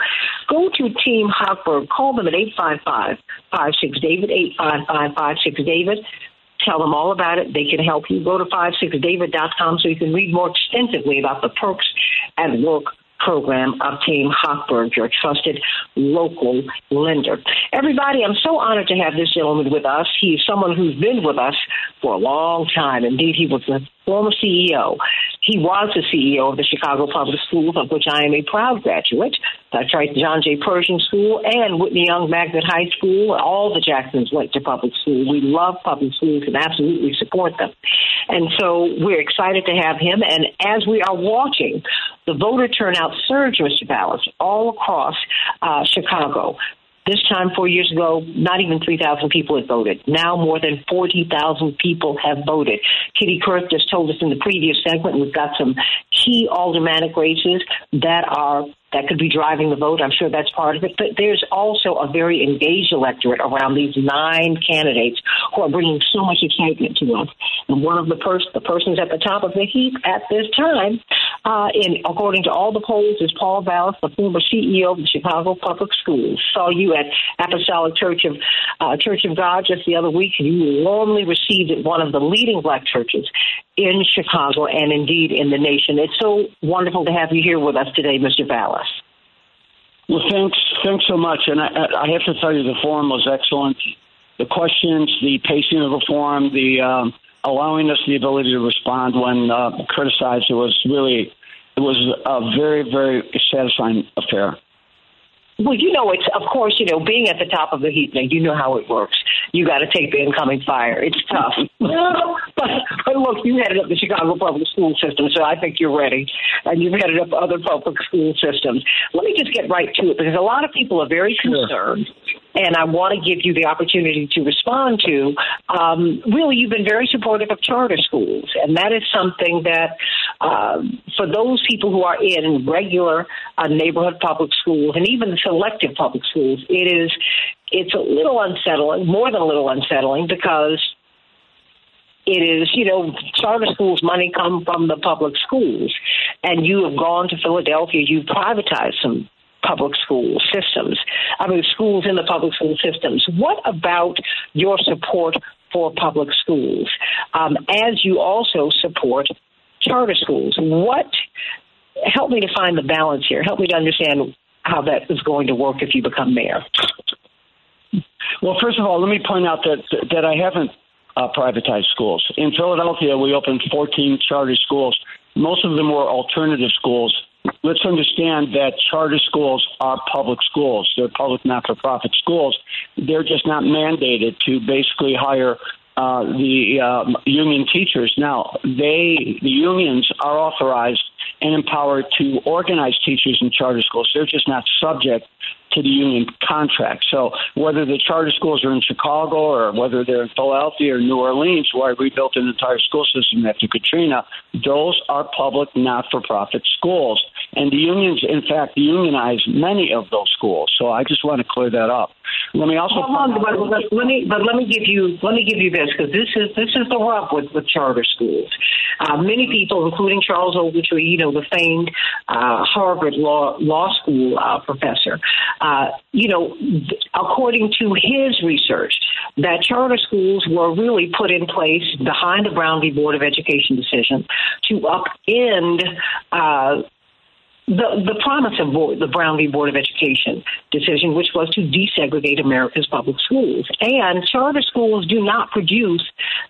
go to Team Hochberg, call them at 855 56 David, 855 56 David. Tell them all about it. They can help you. Go to 56david.com so you can read more extensively about the perks at work program of Team Hochberg, your trusted local lender. Everybody, I'm so honored to have this gentleman with us. He's someone who's been with us for a long time. Indeed, he was the former CEO. He was the CEO of the Chicago Public Schools, of which I am a proud graduate. That's right, John J. Pershing School and Whitney Young Magnet High School. All the Jacksons went to public school. We love public schools and absolutely support them. And so we're excited to have him. And as we are watching the voter turnout surge, Mr. Vallas, all across uh, Chicago, this time, four years ago, not even 3,000 people had voted. Now more than 40,000 people have voted. Kitty Kurth just told us in the previous segment we've got some key aldermanic races that are that could be driving the vote. I'm sure that's part of it. But there's also a very engaged electorate around these nine candidates who are bringing so much excitement to us. And one of the, pers- the persons at the top of the heap at this time, uh, in according to all the polls, is Paul Vallas, the former CEO of the Chicago Public Schools. Saw you at Apostolic Church of uh, Church of God just the other week, you warmly received at one of the leading black churches in Chicago and indeed in the nation. It's so wonderful to have you here with us today, Mr. Vallas. Well, thanks, thanks so much. And I, I have to tell you, the forum was excellent. The questions, the pacing of the forum, the um, allowing us the ability to respond when uh, criticized, it was really, it was a very, very satisfying affair. Well, you know, it's of course, you know, being at the top of the heat thing, you know how it works. You got to take the incoming fire. It's tough. [laughs] but, you headed up the Chicago public school system, so I think you're ready. And you've headed up other public school systems. Let me just get right to it because a lot of people are very concerned and I want to give you the opportunity to respond to. Um, really, you've been very supportive of charter schools, and that is something that uh, for those people who are in regular uh, neighborhood public schools and even selective public schools, it is it's a little unsettling, more than a little unsettling, because it is, you know, charter schools money come from the public schools, and you have gone to Philadelphia, you've privatized some public school systems. I mean, schools in the public school systems. What about your support for public schools um, as you also support charter schools? What help me to find the balance here? Help me to understand how that is going to work if you become mayor. Well, first of all, let me point out that that I haven't uh, privatized schools. In Philadelphia, we opened 14 charter schools. Most of them were alternative schools let's understand that charter schools are public schools. They're public not for profit schools. They're just not mandated to basically hire uh, the uh, union teachers. Now, they, the unions are authorized and empowered to organize teachers in charter schools. They're just not subject to the union contract. So whether the charter schools are in Chicago or whether they're in Philadelphia or New Orleans, where I rebuilt an entire school system after Katrina, those are public, not-for-profit schools. And the unions, in fact, unionize many of those schools. So I just want to clear that up. Let me also. Hold on, but, but, let me but let me give you let me give you this because this is this is the rub with with charter schools. Uh, many people, including Charles Ogletree, you know, the famed uh, Harvard law law school uh, professor, uh, you know, according to his research, that charter schools were really put in place behind the Brown v. Board of Education decision to upend uh, the the promise of board, the Brown v. Board of Education education decision, which was to desegregate America's public schools. And charter schools do not produce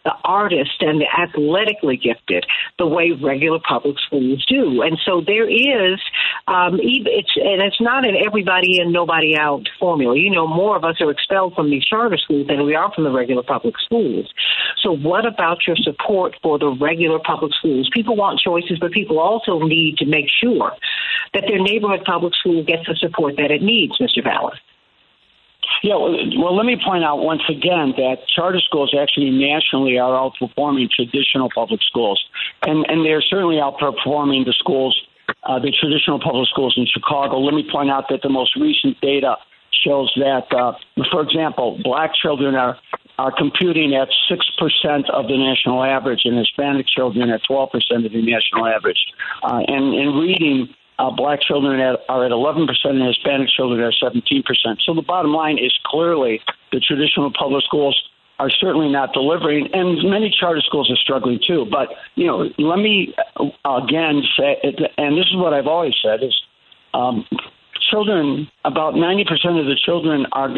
the artists and the athletically gifted the way regular public schools do. And so there is, um, it's and it's not an everybody in, nobody out formula. You know, more of us are expelled from these charter schools than we are from the regular public schools. So what about your support for the regular public schools? People want choices, but people also need to make sure that their neighborhood public school gets the support that it needs, Mr. Vallas. Yeah, well, well, let me point out once again that charter schools actually nationally are outperforming traditional public schools, and and they're certainly outperforming the schools, uh, the traditional public schools in Chicago. Let me point out that the most recent data shows that, uh, for example, black children are are computing at six percent of the national average, and Hispanic children at twelve percent of the national average. Uh, and in reading, uh, black children are at 11%, and Hispanic children are 17%. So the bottom line is clearly the traditional public schools are certainly not delivering, and many charter schools are struggling too. But you know, let me uh, again say, and this is what I've always said: is um, children, about 90% of the children are,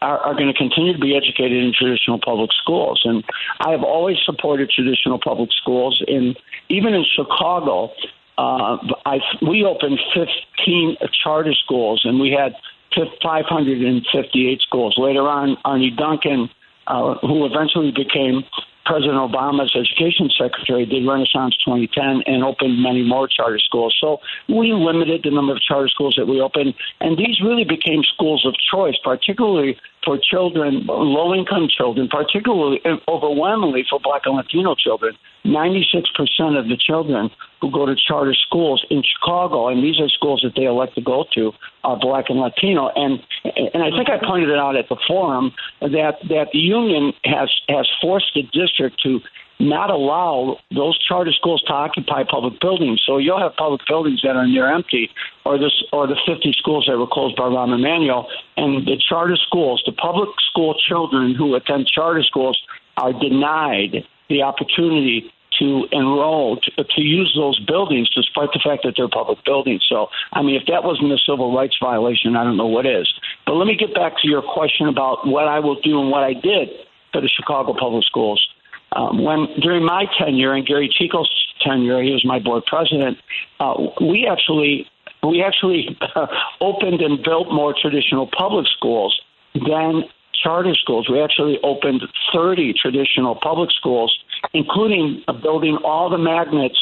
are, are going to continue to be educated in traditional public schools. And I have always supported traditional public schools. In even in Chicago, uh, I, we opened 15 charter schools, and we had 558 schools. Later on, Arne Duncan, uh, who eventually became President Obama's education secretary did Renaissance 2010 and opened many more charter schools. So we limited the number of charter schools that we opened, and these really became schools of choice, particularly for children, low income children, particularly overwhelmingly for Black and Latino children. 96% of the children who go to charter schools in Chicago, and these are schools that they elect to go to, are black and Latino. And and I think I pointed it out at the forum that that the union has has forced the district to not allow those charter schools to occupy public buildings. So you'll have public buildings that are near empty, or this or the 50 schools that were closed by Rahm Emanuel, and the charter schools, the public school children who attend charter schools are denied the opportunity to enroll to, to use those buildings, despite the fact that they're public buildings. So, I mean, if that wasn't a civil rights violation, I don't know what is. But let me get back to your question about what I will do and what I did for the Chicago Public Schools. Um, when during my tenure and Gary Chico's tenure, he was my board president. Uh, we actually we actually [laughs] opened and built more traditional public schools than charter schools. We actually opened 30 traditional public schools including building all the magnets,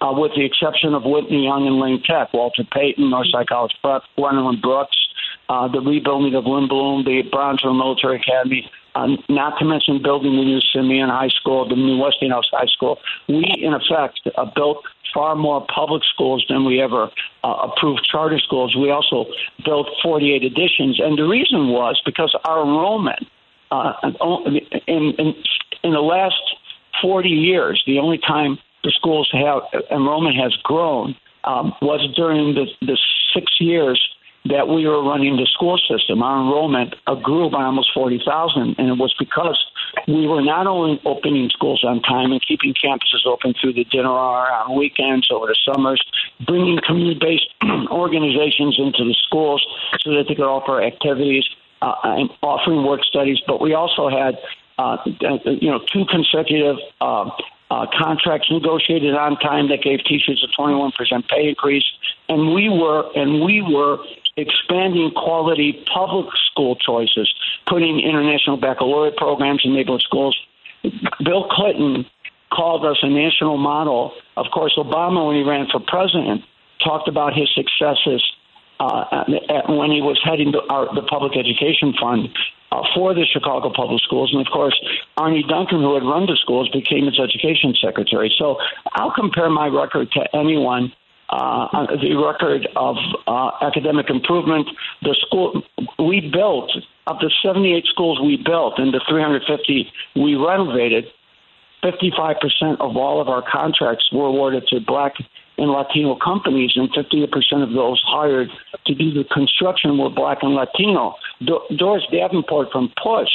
uh, with the exception of Whitney Young and Lane Tech, Walter Payton, Northside College Prep, Gwendolyn Brooks, uh, the rebuilding of Lindblom, the Bronzeville Military Academy, uh, not to mention building the new Simeon High School, the new Westinghouse High School. We, in effect, uh, built far more public schools than we ever uh, approved charter schools. We also built 48 additions, and the reason was because our enrollment uh, in, in in the last 40 years, the only time the schools have enrollment has grown um, was during the, the six years that we were running the school system. Our enrollment uh, grew by almost 40,000, and it was because we were not only opening schools on time and keeping campuses open through the dinner hour on weekends over the summers, bringing community-based [clears throat] organizations into the schools so that they could offer activities, uh, and offering work studies, but we also had uh, you know, two consecutive uh, uh, contracts negotiated on time that gave teachers a 21% pay increase, and we were and we were expanding quality public school choices, putting international baccalaureate programs in neighborhood schools. Bill Clinton called us a national model. Of course, Obama, when he ran for president, talked about his successes uh, when he was heading the, our, the public education fund uh, for the Chicago Public Schools. And of course, Arne Duncan, who had run the schools, became its education secretary. So I'll compare my record to anyone. Uh, the record of uh, academic improvement, the school we built, of the 78 schools we built and the 350 we renovated, 55% of all of our contracts were awarded to black and Latino companies, and 50% of those hired to do the construction were black and Latino. Do- Doris Davenport from Push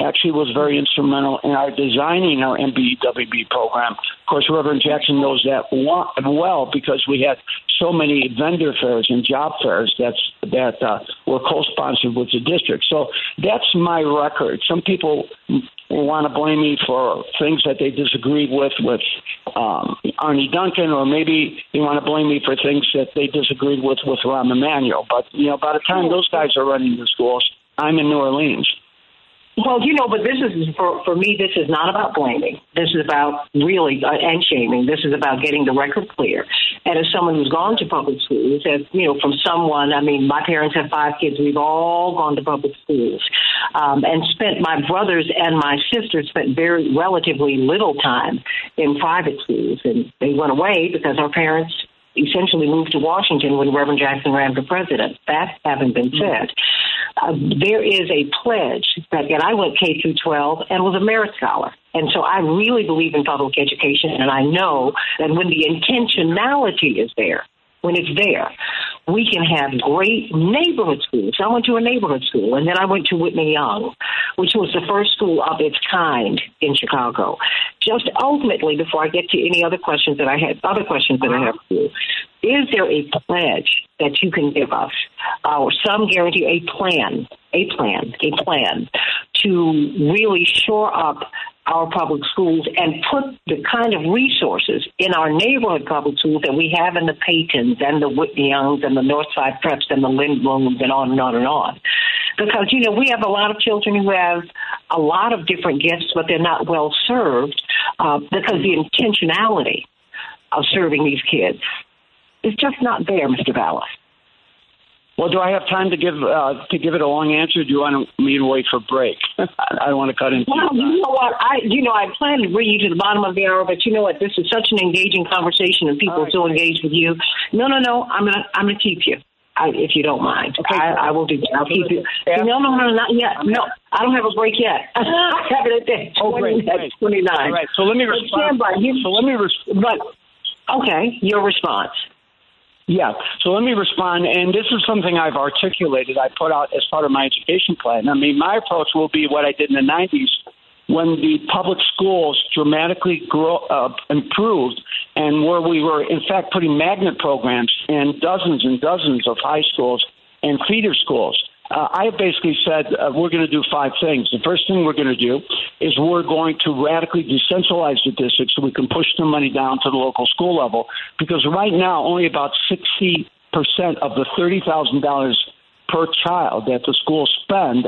actually was very instrumental in our designing our MBWB program. Of course, Reverend Jackson knows that well because we had so many vendor fairs and job fairs that's that uh, were co-sponsored with the district. So that's my record. Some people want to blame me for things that they disagreed with with um, Arne Duncan, or maybe they want to blame me for things that they disagreed with with Rahm Emanuel. But you know, by the time those guys are running the schools, I'm in New Orleans. Well, you know, but this is for for me. This is not about blaming. This is about really uh, and shaming. This is about getting the record clear. And as someone who's gone to public schools, as you know, from someone, I mean, my parents have five kids. We've all gone to public schools, um, and spent. My brothers and my sisters spent very relatively little time in private schools, and they went away because our parents essentially moved to Washington when Reverend Jackson ran for president. That having been said, uh, there is a pledge that, and I went K through 12 and was a merit scholar. And so I really believe in public education, and I know that when the intentionality is there, when it's there, we can have great neighborhood schools. I went to a neighborhood school, and then I went to Whitney Young, which was the first school of its kind in Chicago. Just ultimately, before I get to any other questions that I had, other questions that I have for you, is there a pledge that you can give us, uh, or some guarantee, a plan, a plan, a plan to really shore up our public schools and put the kind of resources in our neighborhood public schools that we have in the Paytons and the Whitney Youngs and the Northside Preps and the Lindbloms and on and on and on. Because, you know, we have a lot of children who have a lot of different gifts, but they're not well served uh, because the intentionality of serving these kids is just not there, Mr. Vallas. Well, do I have time to give uh, to give it a long answer? do you want me to wait for break? [laughs] I don't want to cut in. Well, you know what? I you know I plan to bring you to the bottom of the hour, but you know what? This is such an engaging conversation, and people right. are so engaged with you. No, no, no. I'm gonna I'm gonna keep you. I, if you don't mind, okay. I, I will do that. I'll keep you. Yeah. No, no, no, not yet. No, I don't have a break yet. [laughs] I have it at 20, oh, great, great. 29. All right, so let me respond. So let me respond. But okay, your response. Yeah. So let me respond. And this is something I've articulated, I put out as part of my education plan. I mean, my approach will be what I did in the 90s when the public schools dramatically grow, uh, improved and where we were, in fact, putting magnet programs in dozens and dozens of high schools and feeder schools uh, I basically said uh, we're going to do five things. The first thing we're going to do is we're going to radically decentralize the district so we can push the money down to the local school level. Because right now, only about 60% of the $30,000 per child that the schools spend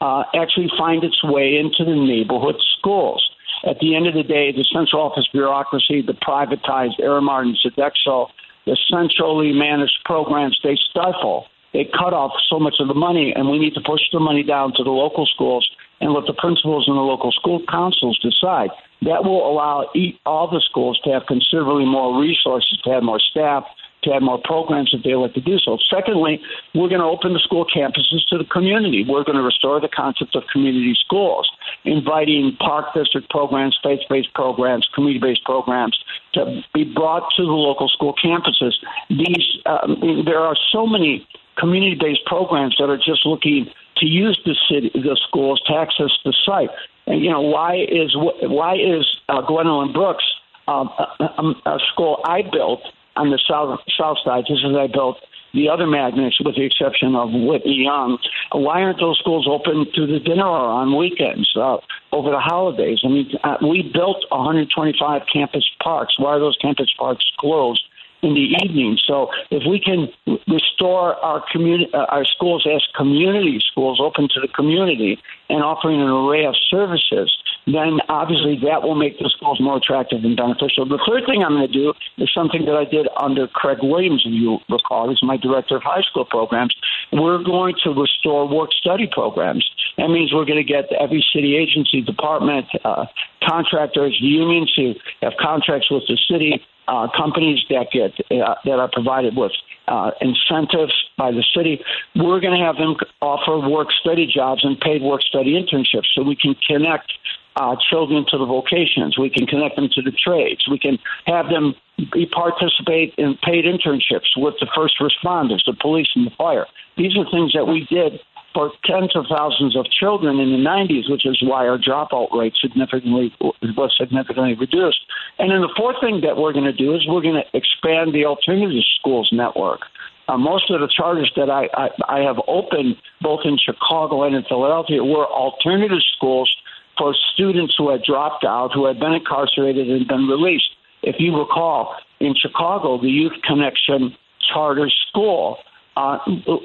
uh, actually find its way into the neighborhood schools. At the end of the day, the central office bureaucracy, the privatized Aramark and Sodexo, the centrally managed programs, they stifle they cut off so much of the money, and we need to push the money down to the local schools and let the principals and the local school councils decide. That will allow all the schools to have considerably more resources, to have more staff, to add more programs if they like to do so. Secondly, we're going to open the school campuses to the community. We're going to restore the concept of community schools, inviting park district programs, faith based programs, community based programs to be brought to the local school campuses. These, um, there are so many community based programs that are just looking to use the city, the schools to access the site. And you know why is why is uh, Gwendolyn Brooks um, a, a school I built on the south south side, just as I built the other magnets, with the exception of Whitney Young. Why aren't those schools open to the dinner hour on weekends uh, over the holidays? I mean, uh, we built 125 campus parks. Why are those campus parks closed? In the evening. So if we can restore our community, uh, our schools as community schools, open to the community, and offering an array of services, then obviously that will make the schools more attractive and beneficial. The third thing I'm going to do is something that I did under Craig Williams, if you recall. He's my director of high school programs. We're going to restore work study programs. That means we're going to get every city agency, department, uh, contractors, unions who have contracts with the city uh, companies that get uh, that are provided with uh, incentives by the city. We're going to have them offer work study jobs and paid work study internships, so we can connect uh, children to the vocations. We can connect them to the trades. We can have them be, participate in paid internships with the first responders, the police, and the fire. These are things that we did for tens of thousands of children in the 90s, which is why our dropout rate significantly was significantly reduced. And then the fourth thing that we're going to do is we're going to expand the alternative schools network. Uh, most of the charters that I, I, I have opened, both in Chicago and in Philadelphia, were alternative schools for students who had dropped out, who had been incarcerated and been released. If you recall, in Chicago, the Youth Connection Charter School, uh,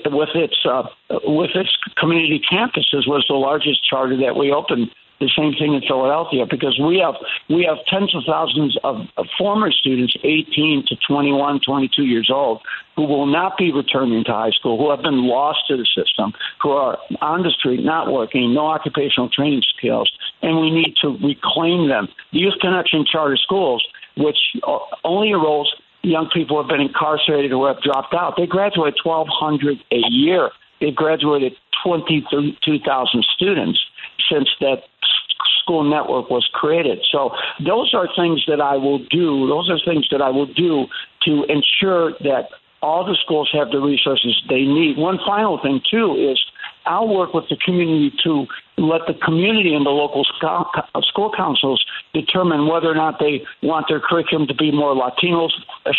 with its uh, with its community campuses, was the largest charter that we opened the same thing in Philadelphia because we have we have tens of thousands of, former students, 18 to 21, 22 years old, who will not be returning to high school, who have been lost to the system, who are on the street, not working, no occupational training skills, and we need to reclaim them. The Youth Connection Charter Schools, which only enrolls young people who have been incarcerated or have dropped out, they graduate 1,200 a year. They've graduated 22,000 students since that school network was created. So those are things that I will do. Those are things that I will do to ensure that all the schools have the resources they need. One final thing too is I'll work with the community to let the community and the local school councils determine whether or not they want their curriculum to be more Latino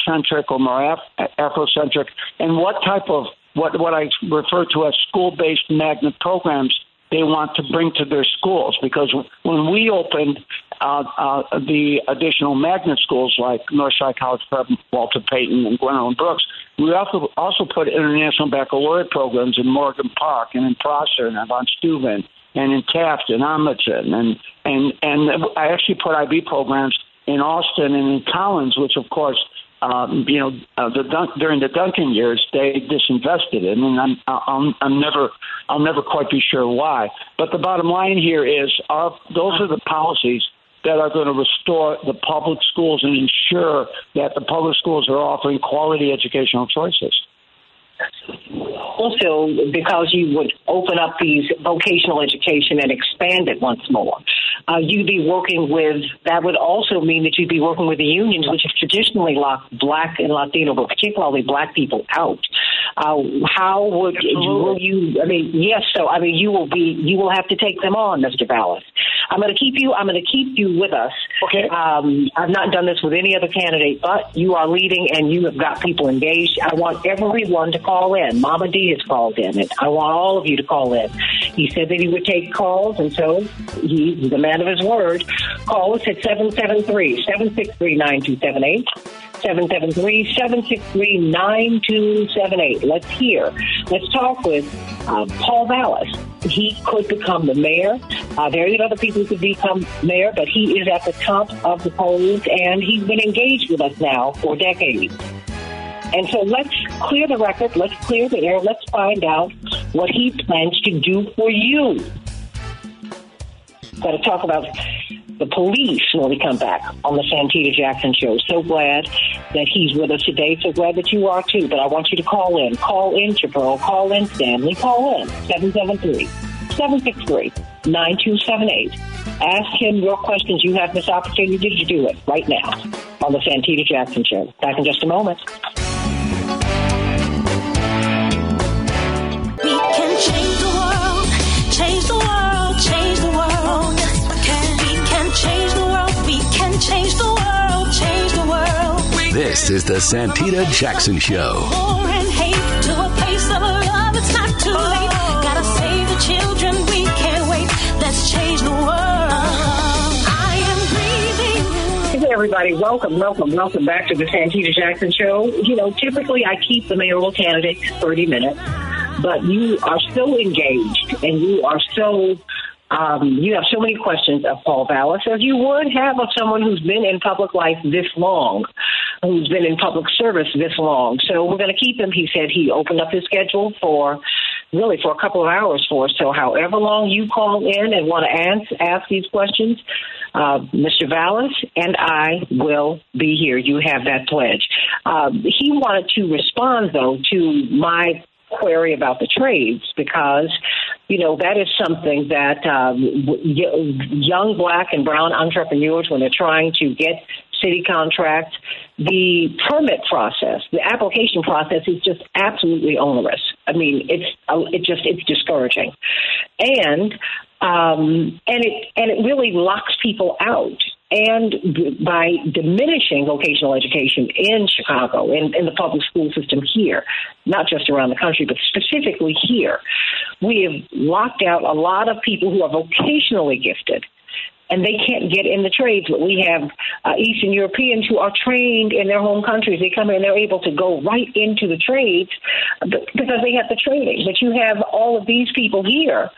centric or more Af- Afrocentric, and what type of what what I refer to as school based magnet programs they want to bring to their schools. Because when we opened uh, uh, the additional magnet schools like Northside College Prep, Walter Payton, and Gwendolyn Brooks, we also also put international baccalaureate programs in Morgan Park and in Prosser and Von Steuben and in Taft and Edmonton and and and I actually put IB programs in Austin and in Collins, which of course um, you know, uh, the Dun- during the Duncan years, they disinvested it, and I'm, I'm, I'm never, I'll never quite be sure why. But the bottom line here is, our, those are the policies that are going to restore the public schools and ensure that the public schools are offering quality educational choices also because you would open up these vocational education and expand it once more. Uh, you'd be working with, that would also mean that you'd be working with the unions, which have traditionally locked black and Latino, but particularly black people out. Uh, how would, will you, I mean, yes, so, I mean, you will be, you will have to take them on, Mr. Vallas. I'm going to keep you, I'm going to keep you with us. Okay. Um, I've not done this with any other candidate, but you are leading and you have got people engaged. I want everyone to call in. Mama D has called in, and I want all of you to call in. He said that he would take calls, and so he's the man of his word. Call us at 773 763 9278. 773-763-9278. Let's hear. Let's talk with uh, Paul Vallas. He could become the mayor. Uh, there are other people who could become mayor, but he is at the top of the polls, and he's been engaged with us now for decades. And so let's clear the record, let's clear the air, let's find out what he plans to do for you. Got to talk about the police when we come back on the Santita Jackson Show. So glad that he's with us today. So glad that you are too. But I want you to call in. Call in, Shapearl. Call in, Stanley. Call in, 773 763 9278. Ask him your questions. You have this opportunity to do it right now on the Santita Jackson Show. Back in just a moment. Change the Santita Jackson Show. Hey, everybody. Welcome, welcome, welcome back to the Santita Jackson Show. You know, typically I keep the mayoral candidate 30 minutes, but you are so engaged and you are so. Um, you have so many questions of Paul Vallas, as you would have of someone who's been in public life this long, who's been in public service this long. So we're going to keep him. He said he opened up his schedule for really for a couple of hours for us. So however long you call in and want to ask, ask these questions, uh, Mr. Vallas and I will be here. You have that pledge. Um, he wanted to respond, though, to my query about the trades because, you know, that is something that um, young black and brown entrepreneurs, when they're trying to get city contracts, the permit process, the application process is just absolutely onerous. I mean, it's uh, it just it's discouraging, and um, and it and it really locks people out. And by diminishing vocational education in Chicago, in, in the public school system here, not just around the country, but specifically here, we have locked out a lot of people who are vocationally gifted and they can't get in the trades. But we have uh, Eastern Europeans who are trained in their home countries. They come in, they're able to go right into the trades because they have the training. But you have all of these people here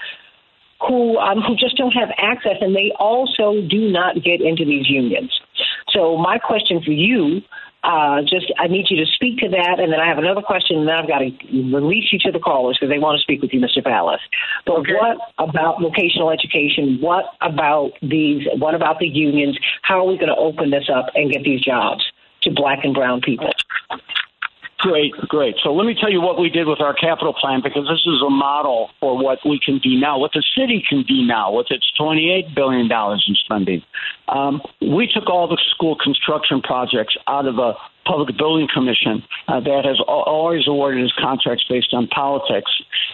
who um, who just don't have access, and they also do not get into these unions. So my question for you, uh, just I need you to speak to that, and then I have another question, and then I've got to release you to the callers because they want to speak with you, Mr. Vallas. But what about vocational education? What about these? What about the unions? How are we going to open this up and get these jobs to black and brown people? Great, great. So let me tell you what we did with our capital plan because this is a model for what we can do now, what the city can do now with its $28 billion in spending. Um, we took all the school construction projects out of a Public Building Commission uh, that has al- always awarded its contracts based on politics.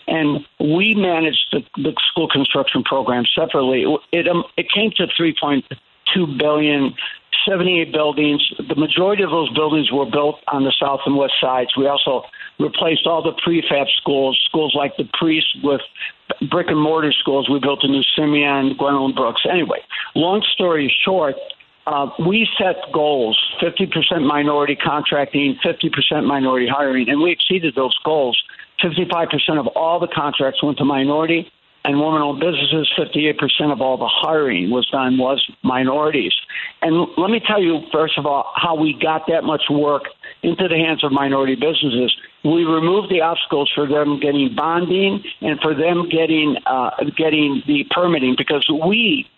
And we managed the, the school construction program separately. It, um, it came to 3.2 billion 78 buildings. The majority of those buildings were built on the south and west sides. We also replaced all the prefab schools, schools like the Priest with brick and mortar schools. We built a new Simeon, Gwendolyn Brooks. Anyway, long story short, uh, we set goals 50% minority contracting, 50% minority hiring, and we exceeded those goals. 55% of all the contracts went to minority, and women-owned businesses, 58% of all the hiring was done was minorities. And let me tell you, first of all, how we got that much work into the hands of minority businesses. We removed the obstacles for them getting bonding and for them getting uh, getting the permitting because we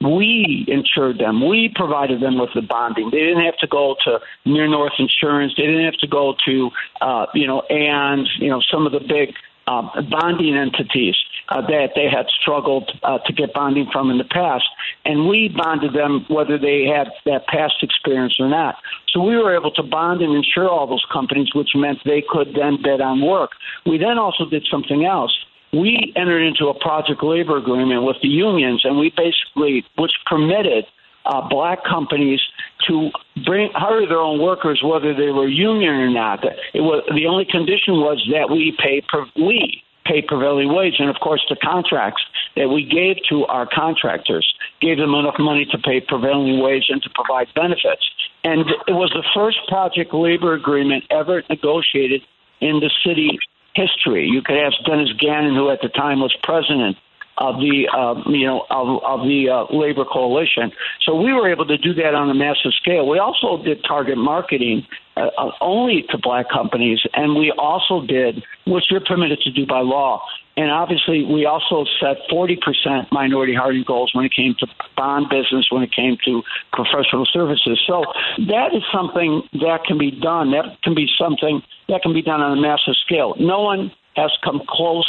we insured them. We provided them with the bonding. They didn't have to go to Near North Insurance. They didn't have to go to, uh, you know, and you know some of the big uh, bonding entities uh, that they had struggled uh, to get bonding from in the past. And we bonded them whether they had that past experience or not. So we were able to bond and insure all those companies, which meant they could then bid on work. We then also did something else. We entered into a project labor agreement with the unions, and we basically, which permitted uh, black companies to bring hire their own workers, whether they were union or not. It was the only condition was that we pay per, we pay prevailing wage, and of course the contracts that we gave to our contractors gave them enough money to pay prevailing wage and to provide benefits. And it was the first project labor agreement ever negotiated in the city history. You could ask Dennis Gannon, who at the time was president of the uh, you know of, of the uh, labor coalition. So we were able to do that on a massive scale. We also did target marketing uh, uh, only to black companies, and we also did, which you're permitted to do by law. And obviously, we also set 40% minority hiring goals when it came to bond business, when it came to professional services. So that is something that can be done. That can be something that can be done on a massive scale. No one has come close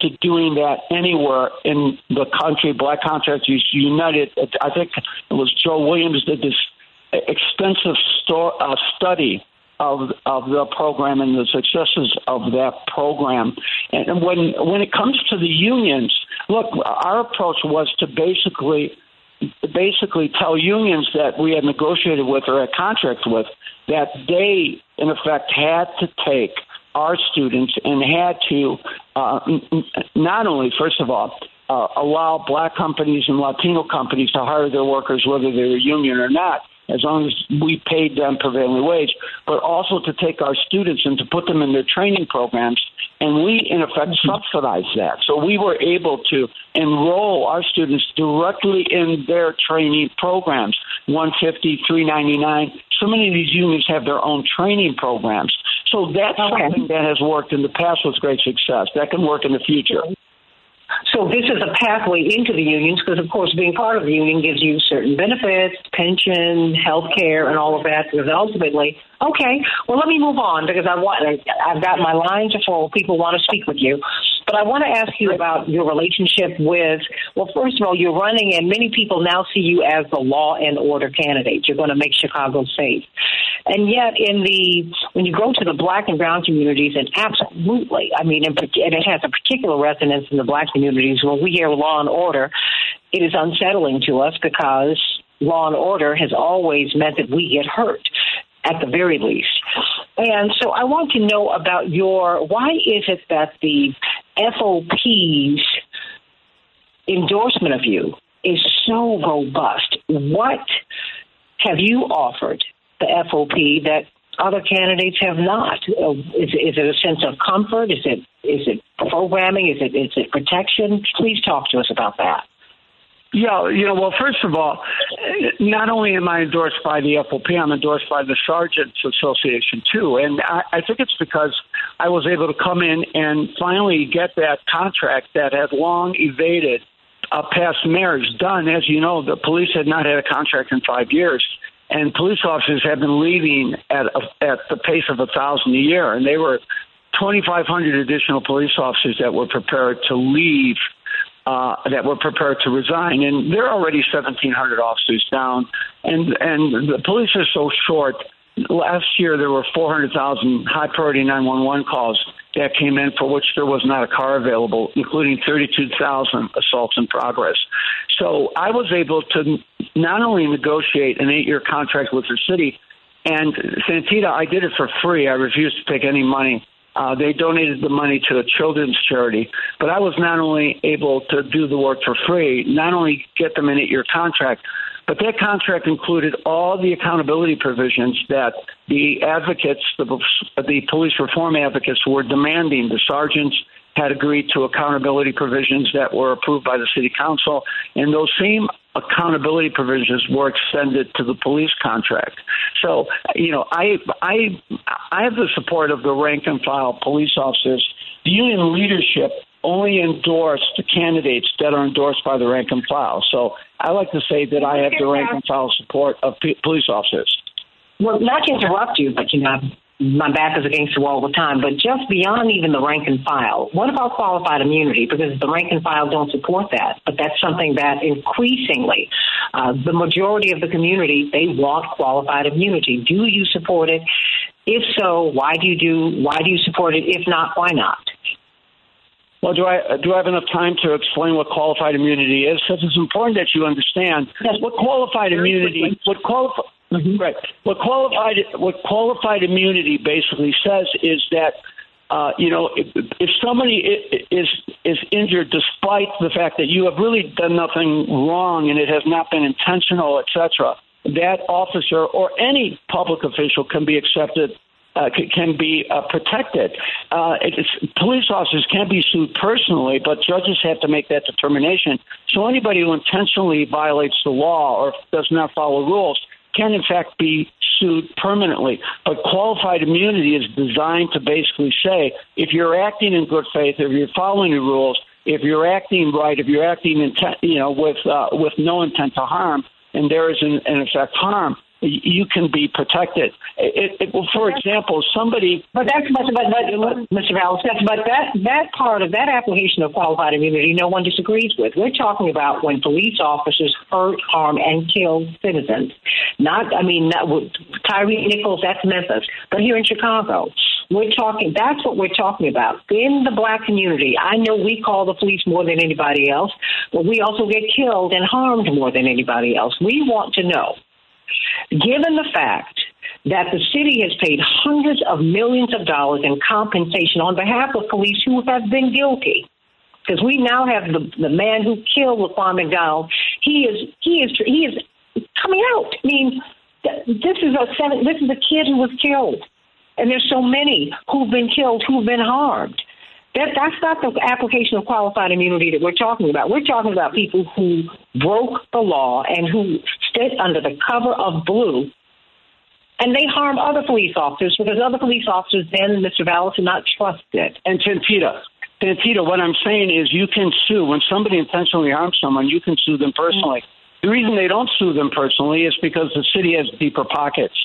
to doing that anywhere in the country. Black Contractors United, I think it was Joe Williams did this extensive uh, study of of the program and the successes of that program. And when when it comes to the unions, look, our approach was to basically basically tell unions that we had negotiated with or had contracts with that they in effect had to take our students and had to uh, not only, first of all, uh, allow black companies and Latino companies to hire their workers whether they were union or not, as long as we paid them prevailing wage, but also to take our students and to put them in their training programs. And we, in effect, mm-hmm. subsidize that. So we were able to enroll our students directly in their training programs, 150, 399. So many of these unions have their own training programs. So that's something that has worked in the past with great success. That can work in the future. So this is a pathway into the unions because, of course, being part of the union gives you certain benefits, pension, health care, and all of that. Because ultimately, okay, well, let me move on because I want I've got my lines are full. People want to speak with you, but I want to ask you about your relationship with. Well, first of all, you're running, and many people now see you as the law and order candidate. You're going to make Chicago safe. And yet, in the when you go to the black and brown communities, and absolutely, I mean, and it has a particular resonance in the black communities. When we hear law and order, it is unsettling to us because law and order has always meant that we get hurt at the very least. And so I want to know about your why is it that the FOP's endorsement of you is so robust? What have you offered the FOP that other candidates have not? Uh, Is, is it a sense of comfort? Is it is it programming? Is it is it protection? Please talk to us about that. Yeah, you know, well, first of all, not only am I endorsed by the FOP, I'm endorsed by the Sergeants Association too. And I, I think it's because I was able to come in and finally get that contract that had long evaded uh, past mayors done. As you know, the police had not had a contract in five years. And police officers have been leaving at a, at the pace of a thousand a year, and they were 2,500 additional police officers that were prepared to leave uh, that were prepared to resign, and there are already 1,700 officers down, and and the police are so short. Last year there were 400,000 high priority 911 calls that came in for which there was not a car available, including 32,000 assaults in progress. So I was able to not only negotiate an eight-year contract with the city, and Santita, I did it for free. I refused to take any money uh, they donated the money to a children's charity. But I was not only able to do the work for free, not only get them an eight year contract, but that contract included all the accountability provisions that the advocates, the, the police reform advocates, were demanding. The sergeants had agreed to accountability provisions that were approved by the city council, and those same accountability provisions were extended to the police contract. So, you know, I I I have the support of the rank and file police officers. The union leadership only endorse the candidates that are endorsed by the rank and file. So, I like to say that I have the rank and file support of p- police officers. Well, not to interrupt you, but you know, my back is against the wall all the time. But just beyond even the rank and file, what about qualified immunity? Because the rank and file don't support that, but that's something that increasingly uh, the majority of the community they want qualified immunity. Do you support it? If so, why do you do? Why do you support it? If not, why not? Well, do I do I have enough time to explain what qualified immunity is? Because it's important that you understand what qualified immunity, what qualified Mm-hmm. Right. What qualified what qualified immunity basically says is that uh, you know if, if somebody is is injured despite the fact that you have really done nothing wrong and it has not been intentional, etc., that officer or any public official can be accepted. Uh, can be uh, protected. Uh, police officers can't be sued personally, but judges have to make that determination. So anybody who intentionally violates the law or does not follow rules can in fact be sued permanently. But qualified immunity is designed to basically say if you're acting in good faith, if you're following the rules, if you're acting right, if you're acting intent, you know, with uh, with no intent to harm, and there is in, in effect harm, you can be protected. It, it, well, for example, somebody. But that's but, but, but Mr. Vallas, but that that part of that application of qualified immunity, no one disagrees with. We're talking about when police officers hurt, harm, and kill citizens. Not, I mean, not, Tyre Nichols, that's Memphis, but here in Chicago, we're talking. That's what we're talking about in the black community. I know we call the police more than anybody else, but we also get killed and harmed more than anybody else. We want to know Given the fact that the city has paid hundreds of millions of dollars in compensation on behalf of police who have been guilty, because we now have the the man who killed Laquan McDonald. He is he is he is coming out. I mean, this is a seven, this is a kid who was killed, and there's so many who've been killed who've been harmed. That, that's not the application of qualified immunity that we're talking about. We're talking about people who broke the law and who stood under the cover of blue and they harm other police officers because other police officers then, Mr. Vallas, are not trusted. And Santita, Santita, what I'm saying is you can sue. When somebody intentionally harms someone, you can sue them personally. Mm-hmm. The reason they don't sue them personally is because the city has deeper pockets.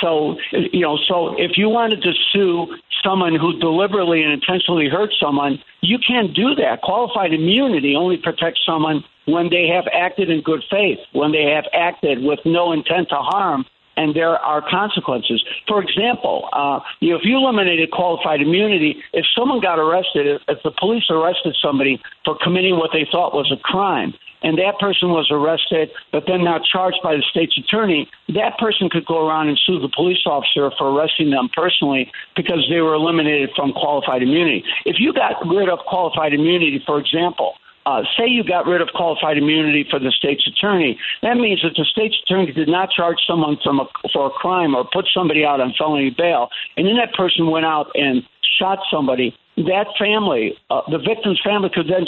So, you know, so if you wanted to sue someone who deliberately and intentionally hurt someone, you can't do that. Qualified immunity only protects someone when they have acted in good faith, when they have acted with no intent to harm, and there are consequences. For example, uh, you know, if you eliminated qualified immunity, if someone got arrested, if, if the police arrested somebody for committing what they thought was a crime, and that person was arrested, but then not charged by the state's attorney, that person could go around and sue the police officer for arresting them personally because they were eliminated from qualified immunity. If you got rid of qualified immunity, for example, uh, say you got rid of qualified immunity for the state's attorney, that means that the state's attorney did not charge someone from a, for a crime or put somebody out on felony bail, and then that person went out and shot somebody. That family, uh, the victim's family, could then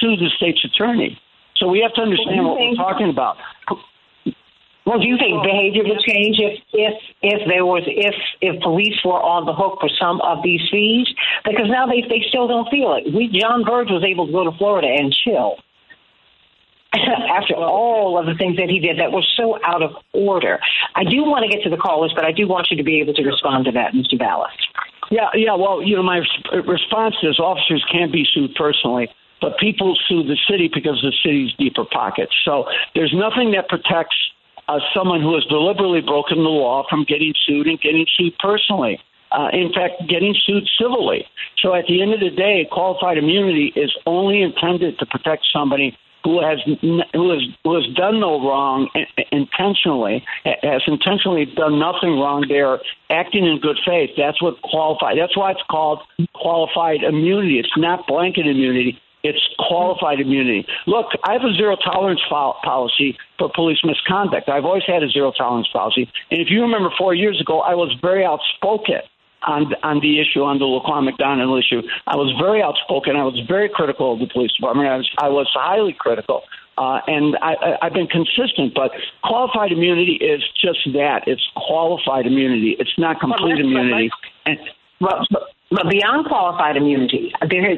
sue the state's attorney. So we have to understand what we're talking about. Well, do you think behavior would change if if if there was if if police were on the hook for some of these fees? Because now they they still don't feel it. We John Burge was able to go to Florida and chill [laughs] after all of the things that he did that were so out of order. I do want to get to the callers, but I do want you to be able to respond to that, Mr. Vallas. Yeah, yeah. Well, you know, my response is officers can't be sued personally but people sue the city because the city's deeper pockets. So there's nothing that protects uh, someone who has deliberately broken the law from getting sued and getting sued personally. Uh, in fact, getting sued civilly. So at the end of the day, qualified immunity is only intended to protect somebody who has who has who has done no wrong intentionally, has intentionally done nothing wrong. They're acting in good faith. That's what qualified. That's why it's called qualified immunity. It's not blanket immunity. It's qualified immunity. Look, I have a zero tolerance policy for police misconduct. I've always had a zero tolerance policy. And if you remember four years ago, I was very outspoken on on the issue, on the Laquan McDonald issue. I was very outspoken. I was very critical of the police department. I was, I was highly critical. Uh, and I, I, I've been consistent, but qualified immunity is just that. It's qualified immunity. It's not complete immunity. And, well, but beyond qualified immunity, there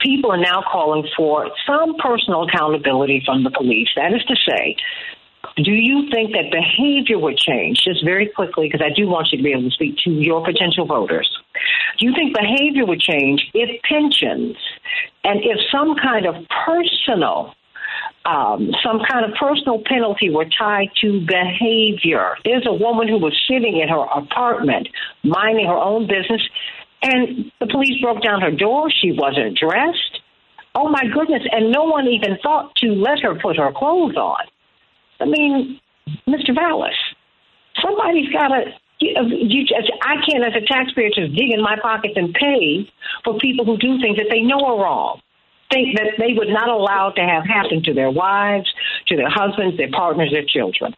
people are now calling for some personal accountability from the police. That is to say, do you think that behavior would change just very quickly? Because I do want you to be able to speak to your potential voters. Do you think behavior would change if pensions and if some kind of personal um, some kind of personal penalty were tied to behavior. There's a woman who was sitting in her apartment, minding her own business, and the police broke down her door. She wasn't dressed. Oh my goodness. And no one even thought to let her put her clothes on. I mean, Mr. Vallas, somebody's got to. You, uh, I can't, as a taxpayer, just dig in my pockets and pay for people who do things that they know are wrong. Think that they would not allow to have happen to their wives, to their husbands, their partners, their children.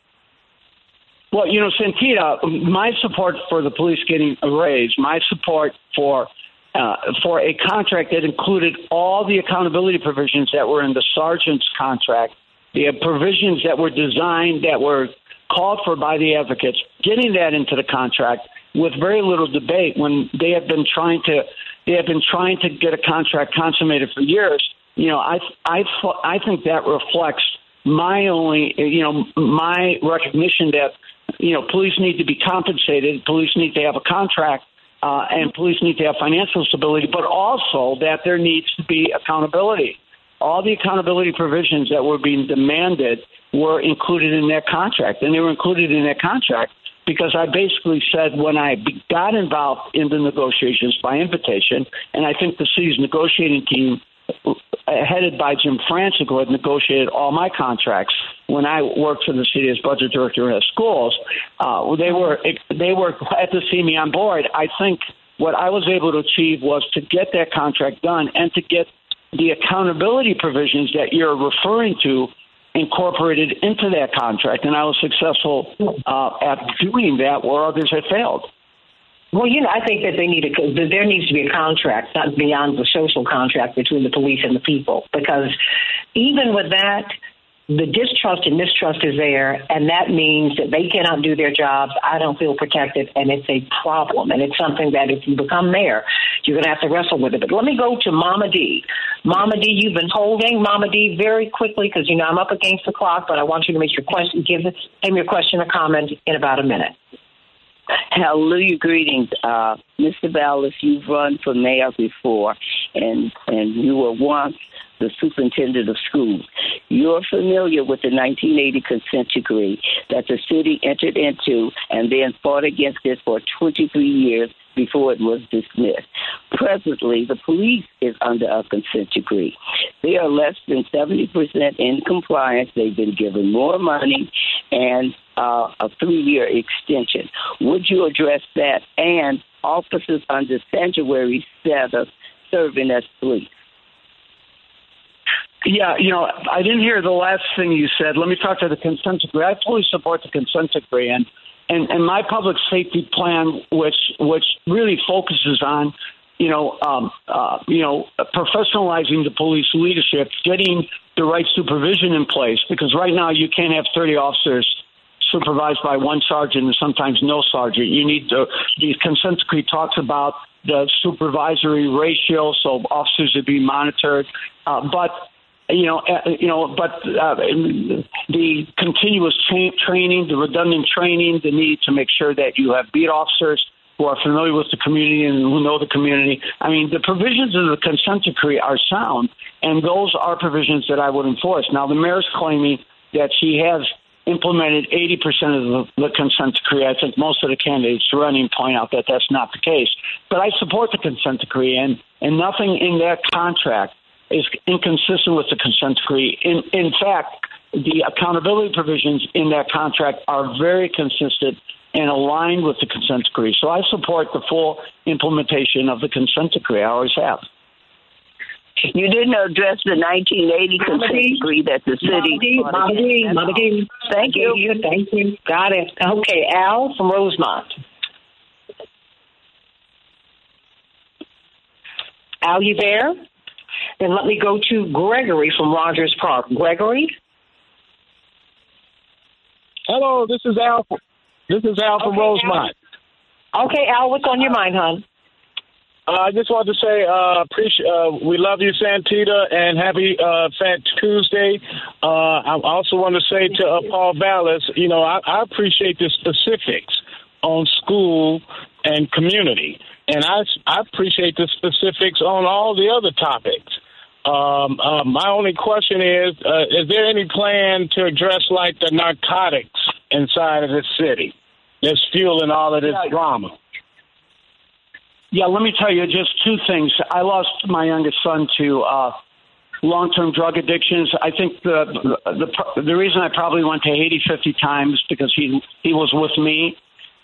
Well, you know, Santita, my support for the police getting a raise, my support for uh, for a contract that included all the accountability provisions that were in the sergeant's contract, the provisions that were designed that were called for by the advocates, getting that into the contract with very little debate when they have been trying to they have been trying to get a contract consummated for years. You know, I I I think that reflects my only you know my recognition that you know, police need to be compensated, police need to have a contract, uh, and police need to have financial stability, but also that there needs to be accountability. All the accountability provisions that were being demanded were included in that contract, and they were included in that contract because I basically said when I got involved in the negotiations by invitation, and I think the city's negotiating team headed by Jim Franczek, who had negotiated all my contracts when I worked for the city as budget director at schools. Uh, they were they were glad to see me on board. I think what I was able to achieve was to get that contract done and to get the accountability provisions that you're referring to incorporated into that contract. And I was successful uh, at doing that where others had failed. Well, you know, I think that they need a there needs to be a contract, not beyond the social contract between the police and the people, because even with that, the distrust and mistrust is there, and that means that they cannot do their jobs. I don't feel protected, and it's a problem. And it's something that if you become mayor, you're going to have to wrestle with it. But let me go to Mama D. Mama D, you've been holding Mama D very quickly because you know I'm up against the clock, but I want you to make your question, give him your question or comment in about a minute. Hallelujah, greetings, uh, Mr. Vallas. You've run for mayor before, and and you were once the superintendent of schools. You're familiar with the 1980 consent decree that the city entered into and then fought against it for 23 years before it was dismissed. Presently, the police is under a consent decree. They are less than 70% in compliance. They've been given more money and uh, a three year extension. Would you address that? And officers under sanctuary status serving as police. Yeah, you know, I didn't hear the last thing you said. Let me talk to the consent decree. I fully support the consent decree, and and, and my public safety plan, which which really focuses on, you know, um, uh, you know, professionalizing the police leadership, getting the right supervision in place. Because right now you can't have 30 officers supervised by one sergeant and sometimes no sergeant. You need to, the consent decree talks about the supervisory ratio, so officers are being monitored. Uh, but you know, uh, you know, but uh, the continuous tra- training, the redundant training, the need to make sure that you have beat officers who are familiar with the community and who know the community. I mean, the provisions of the consent decree are sound, and those are provisions that I would enforce. Now, the mayor's claiming that she has implemented 80% of the, consent decree. I think most of the candidates running point out that that's not the case. But I support the consent decree, and, and nothing in that contract is inconsistent with the consent decree. In, in fact, the accountability provisions in that contract are very consistent and aligned with the consent decree. So I support the full implementation of the consent decree. I always have. You didn't address the 1980 consent decree that the city. Mama D, Mama D. Thank you. you. Thank you. Got it. Okay, Al from Rosemont. Al, you there? Then let me go to Gregory from Rogers Park. Gregory? Hello, this is Al. This is Al from Okay, Rosemont. Okay, Al, what's on your uh, mind, hon? Uh, I just wanted to say, uh, appreciate, uh, we love you, Santita, and happy uh, Fat Tuesday. Uh, I also want to say to uh, Paul Vallas, you know, I, I appreciate the specifics on school and community, and I, I appreciate the specifics on all the other topics. Um, uh, my only question is: uh, Is there any plan to address like the narcotics inside of the city that's fueling all of this drama? Yeah, let me tell you just two things. I lost my youngest son to uh, long-term drug addictions. I think the, the the reason I probably went to Haiti 50 times because he he was with me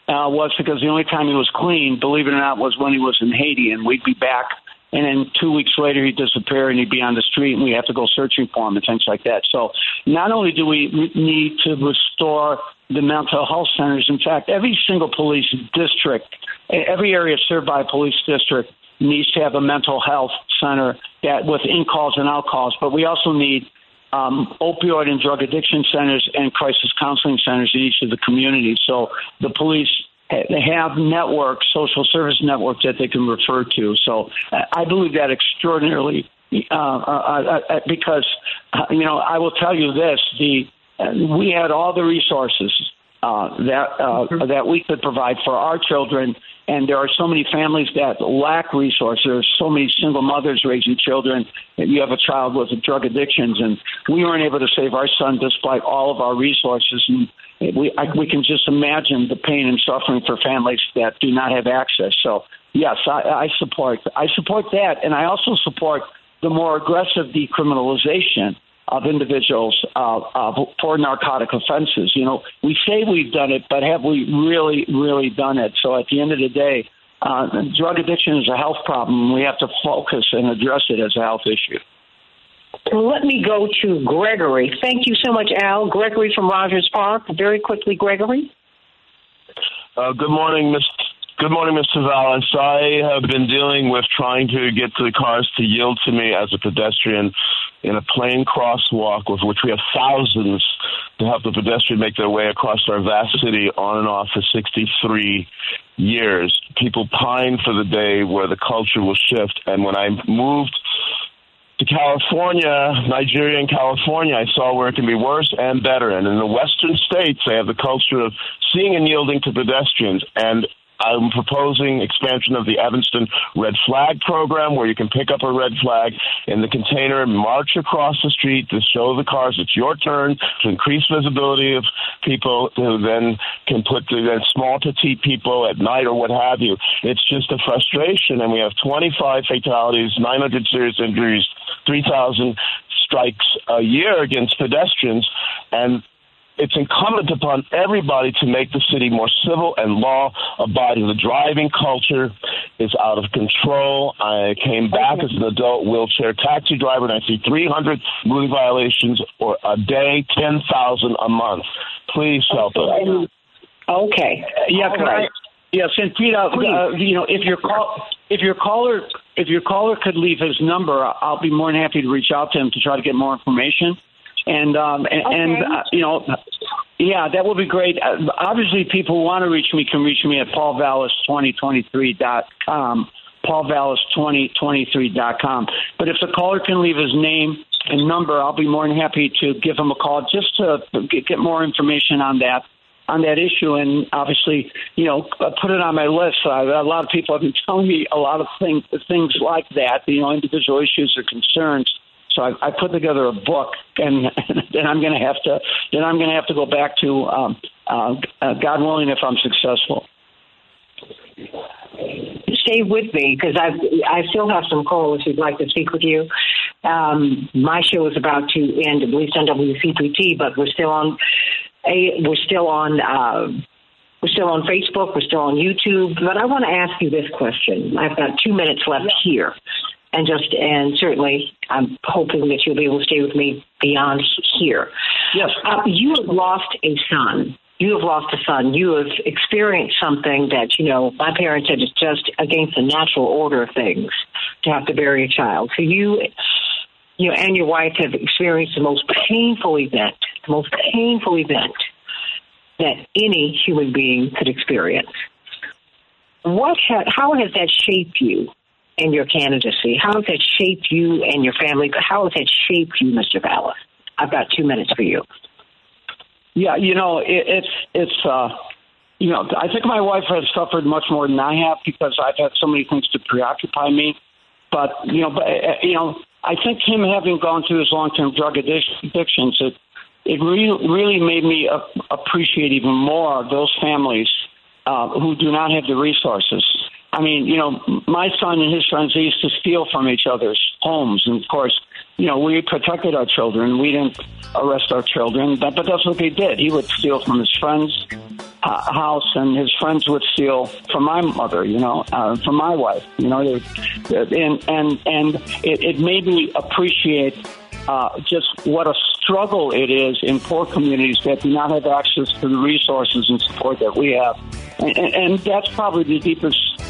uh, was because the only time he was clean, believe it or not, was when he was in Haiti, and we'd be back. And then two weeks later, he'd disappear and he'd be on the street, and we have to go searching for him and things like that. So, not only do we need to restore the mental health centers, in fact, every single police district, every area served by a police district needs to have a mental health center that with in calls and out calls. But we also need um, opioid and drug addiction centers and crisis counseling centers in each of the communities. So the police have networks, social service networks that they can refer to. So uh, I believe that extraordinarily uh, uh, uh, because uh, you know I will tell you this: the uh, we had all the resources uh, that uh, that we could provide for our children. And there are so many families that lack resources. There's so many single mothers raising children. You have a child with drug addictions, and we weren't able to save our son despite all of our resources. And we I, we can just imagine the pain and suffering for families that do not have access. So yes, I, I support I support that, and I also support the more aggressive decriminalization of individuals uh, uh, for narcotic offenses. You know, we say we've done it, but have we really, really done it? So at the end of the day, uh, drug addiction is a health problem. We have to focus and address it as a health issue. Let me go to Gregory. Thank you so much, Al. Gregory from Rogers Park. Very quickly, Gregory. Uh, good morning, Miss. Good morning, Mr. Vallas. I have been dealing with trying to get the cars to yield to me as a pedestrian in a plain crosswalk, with which we have thousands to help the pedestrian make their way across our vast city on and off for 63 years. People pine for the day where the culture will shift. And when I moved to California, Nigeria and California, I saw where it can be worse and better. And in the western states, they have the culture of seeing and yielding to pedestrians. And I'm proposing expansion of the Evanston Red Flag program, where you can pick up a red flag in the container, and march across the street to show the cars it's your turn to increase visibility of people who then can put the then small petite people at night or what have you. It's just a frustration, and we have 25 fatalities, 900 serious injuries, 3,000 strikes a year against pedestrians, and it's incumbent upon everybody to make the city more civil and law abiding. The driving culture is out of control. I came back as an adult wheelchair taxi driver and I see 300 moving violations or a day, 10,000 a month. Please help us. Okay. Yeah, All can right. I, yeah, Santita, uh, you know, if your call, if your caller, if your caller could leave his number, I'll be more than happy to reach out to him to try to get more information. And um, and, and uh, you know, yeah, that would be great. Uh, obviously, people who want to reach me can reach me at paulvallas2023.com, paulvallas2023.com. But if the caller can leave his name and number, I'll be more than happy to give him a call just to get get more information on that on that issue and obviously you know uh, put it on my list uh, a lot of people have been [laughs] telling me a lot of things things like that you know individual issues or concerns so I, I put together a book and [laughs] then I'm going to have to then I'm going to have to go back to um, uh, uh, God willing if I'm successful Stay with me because I I still have some callers who'd like to speak with you. Um, my show is about to end, at least on WCPT, but we're still on. A, we're still on. Uh, we're still on Facebook. We're still on YouTube. But I want to ask you this question. I've got two minutes left here, and just and certainly I'm hoping that you'll be able to stay with me beyond here. Yes. Uh, you have lost a son. You have lost a son. You have experienced something that you know. My parents said it's just against the natural order of things to have to bury a child. So you, you know, and your wife have experienced the most painful event, the most painful event that any human being could experience. What? Ha- how has that shaped you and your candidacy? How has that shaped you and your family? How has that shaped you, Mr. Vallas? I've got two minutes for you. Yeah, you know, it, it's it's uh you know, I think my wife has suffered much more than I have because I've had so many things to preoccupy me. But you know, but uh, you know, I think him having gone through his long-term drug addic- addictions, it it really really made me appreciate even more those families uh, who do not have the resources. I mean, you know, my son and his friends used to steal from each other's homes, and of course, you know, we protected our children. We didn't arrest our children, but, but that's what they did. He would steal from his friends' uh, house, and his friends would steal from my mother. You know, uh, from my wife. You know, they, and and and it, it made me appreciate uh, just what a struggle it is in poor communities that do not have access to the resources and support that we have, and, and, and that's probably the deepest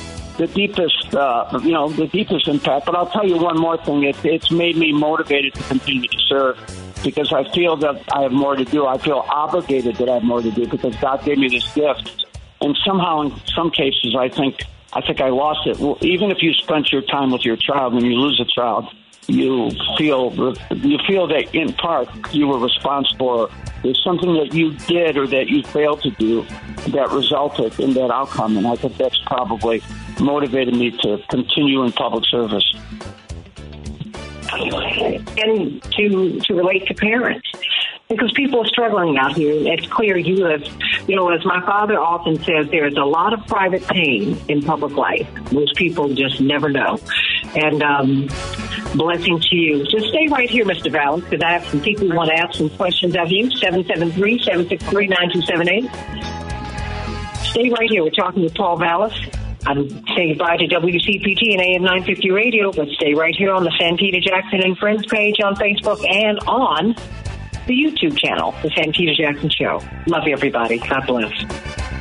the deepest, uh, you know, the deepest impact. But I'll tell you one more thing: it, it's made me motivated to continue to serve because I feel that I have more to do. I feel obligated that I have more to do because God gave me this gift, and somehow, in some cases, I think I think I lost it. Well, even if you spent your time with your child, when you lose a child, you feel you feel that in part you were responsible. There's something that you did or that you failed to do that resulted in that outcome, and I think that's probably motivated me to continue in public service. and to to relate to parents because people are struggling out here. It's clear you have, you know, as my father often says, there's a lot of private pain in public life. Most people just never know. And um, blessing to you. Just stay right here, Mr. Vallas, because I have some people who want to ask some questions of you. 773-763-9278. Stay right here. We're talking with Paul Vallas. I'm saying goodbye to WCPT and AM 950 Radio, but stay right here on the Santita Jackson and Friends page on Facebook and on the YouTube channel, The Santita Jackson Show. Love you, everybody. God bless.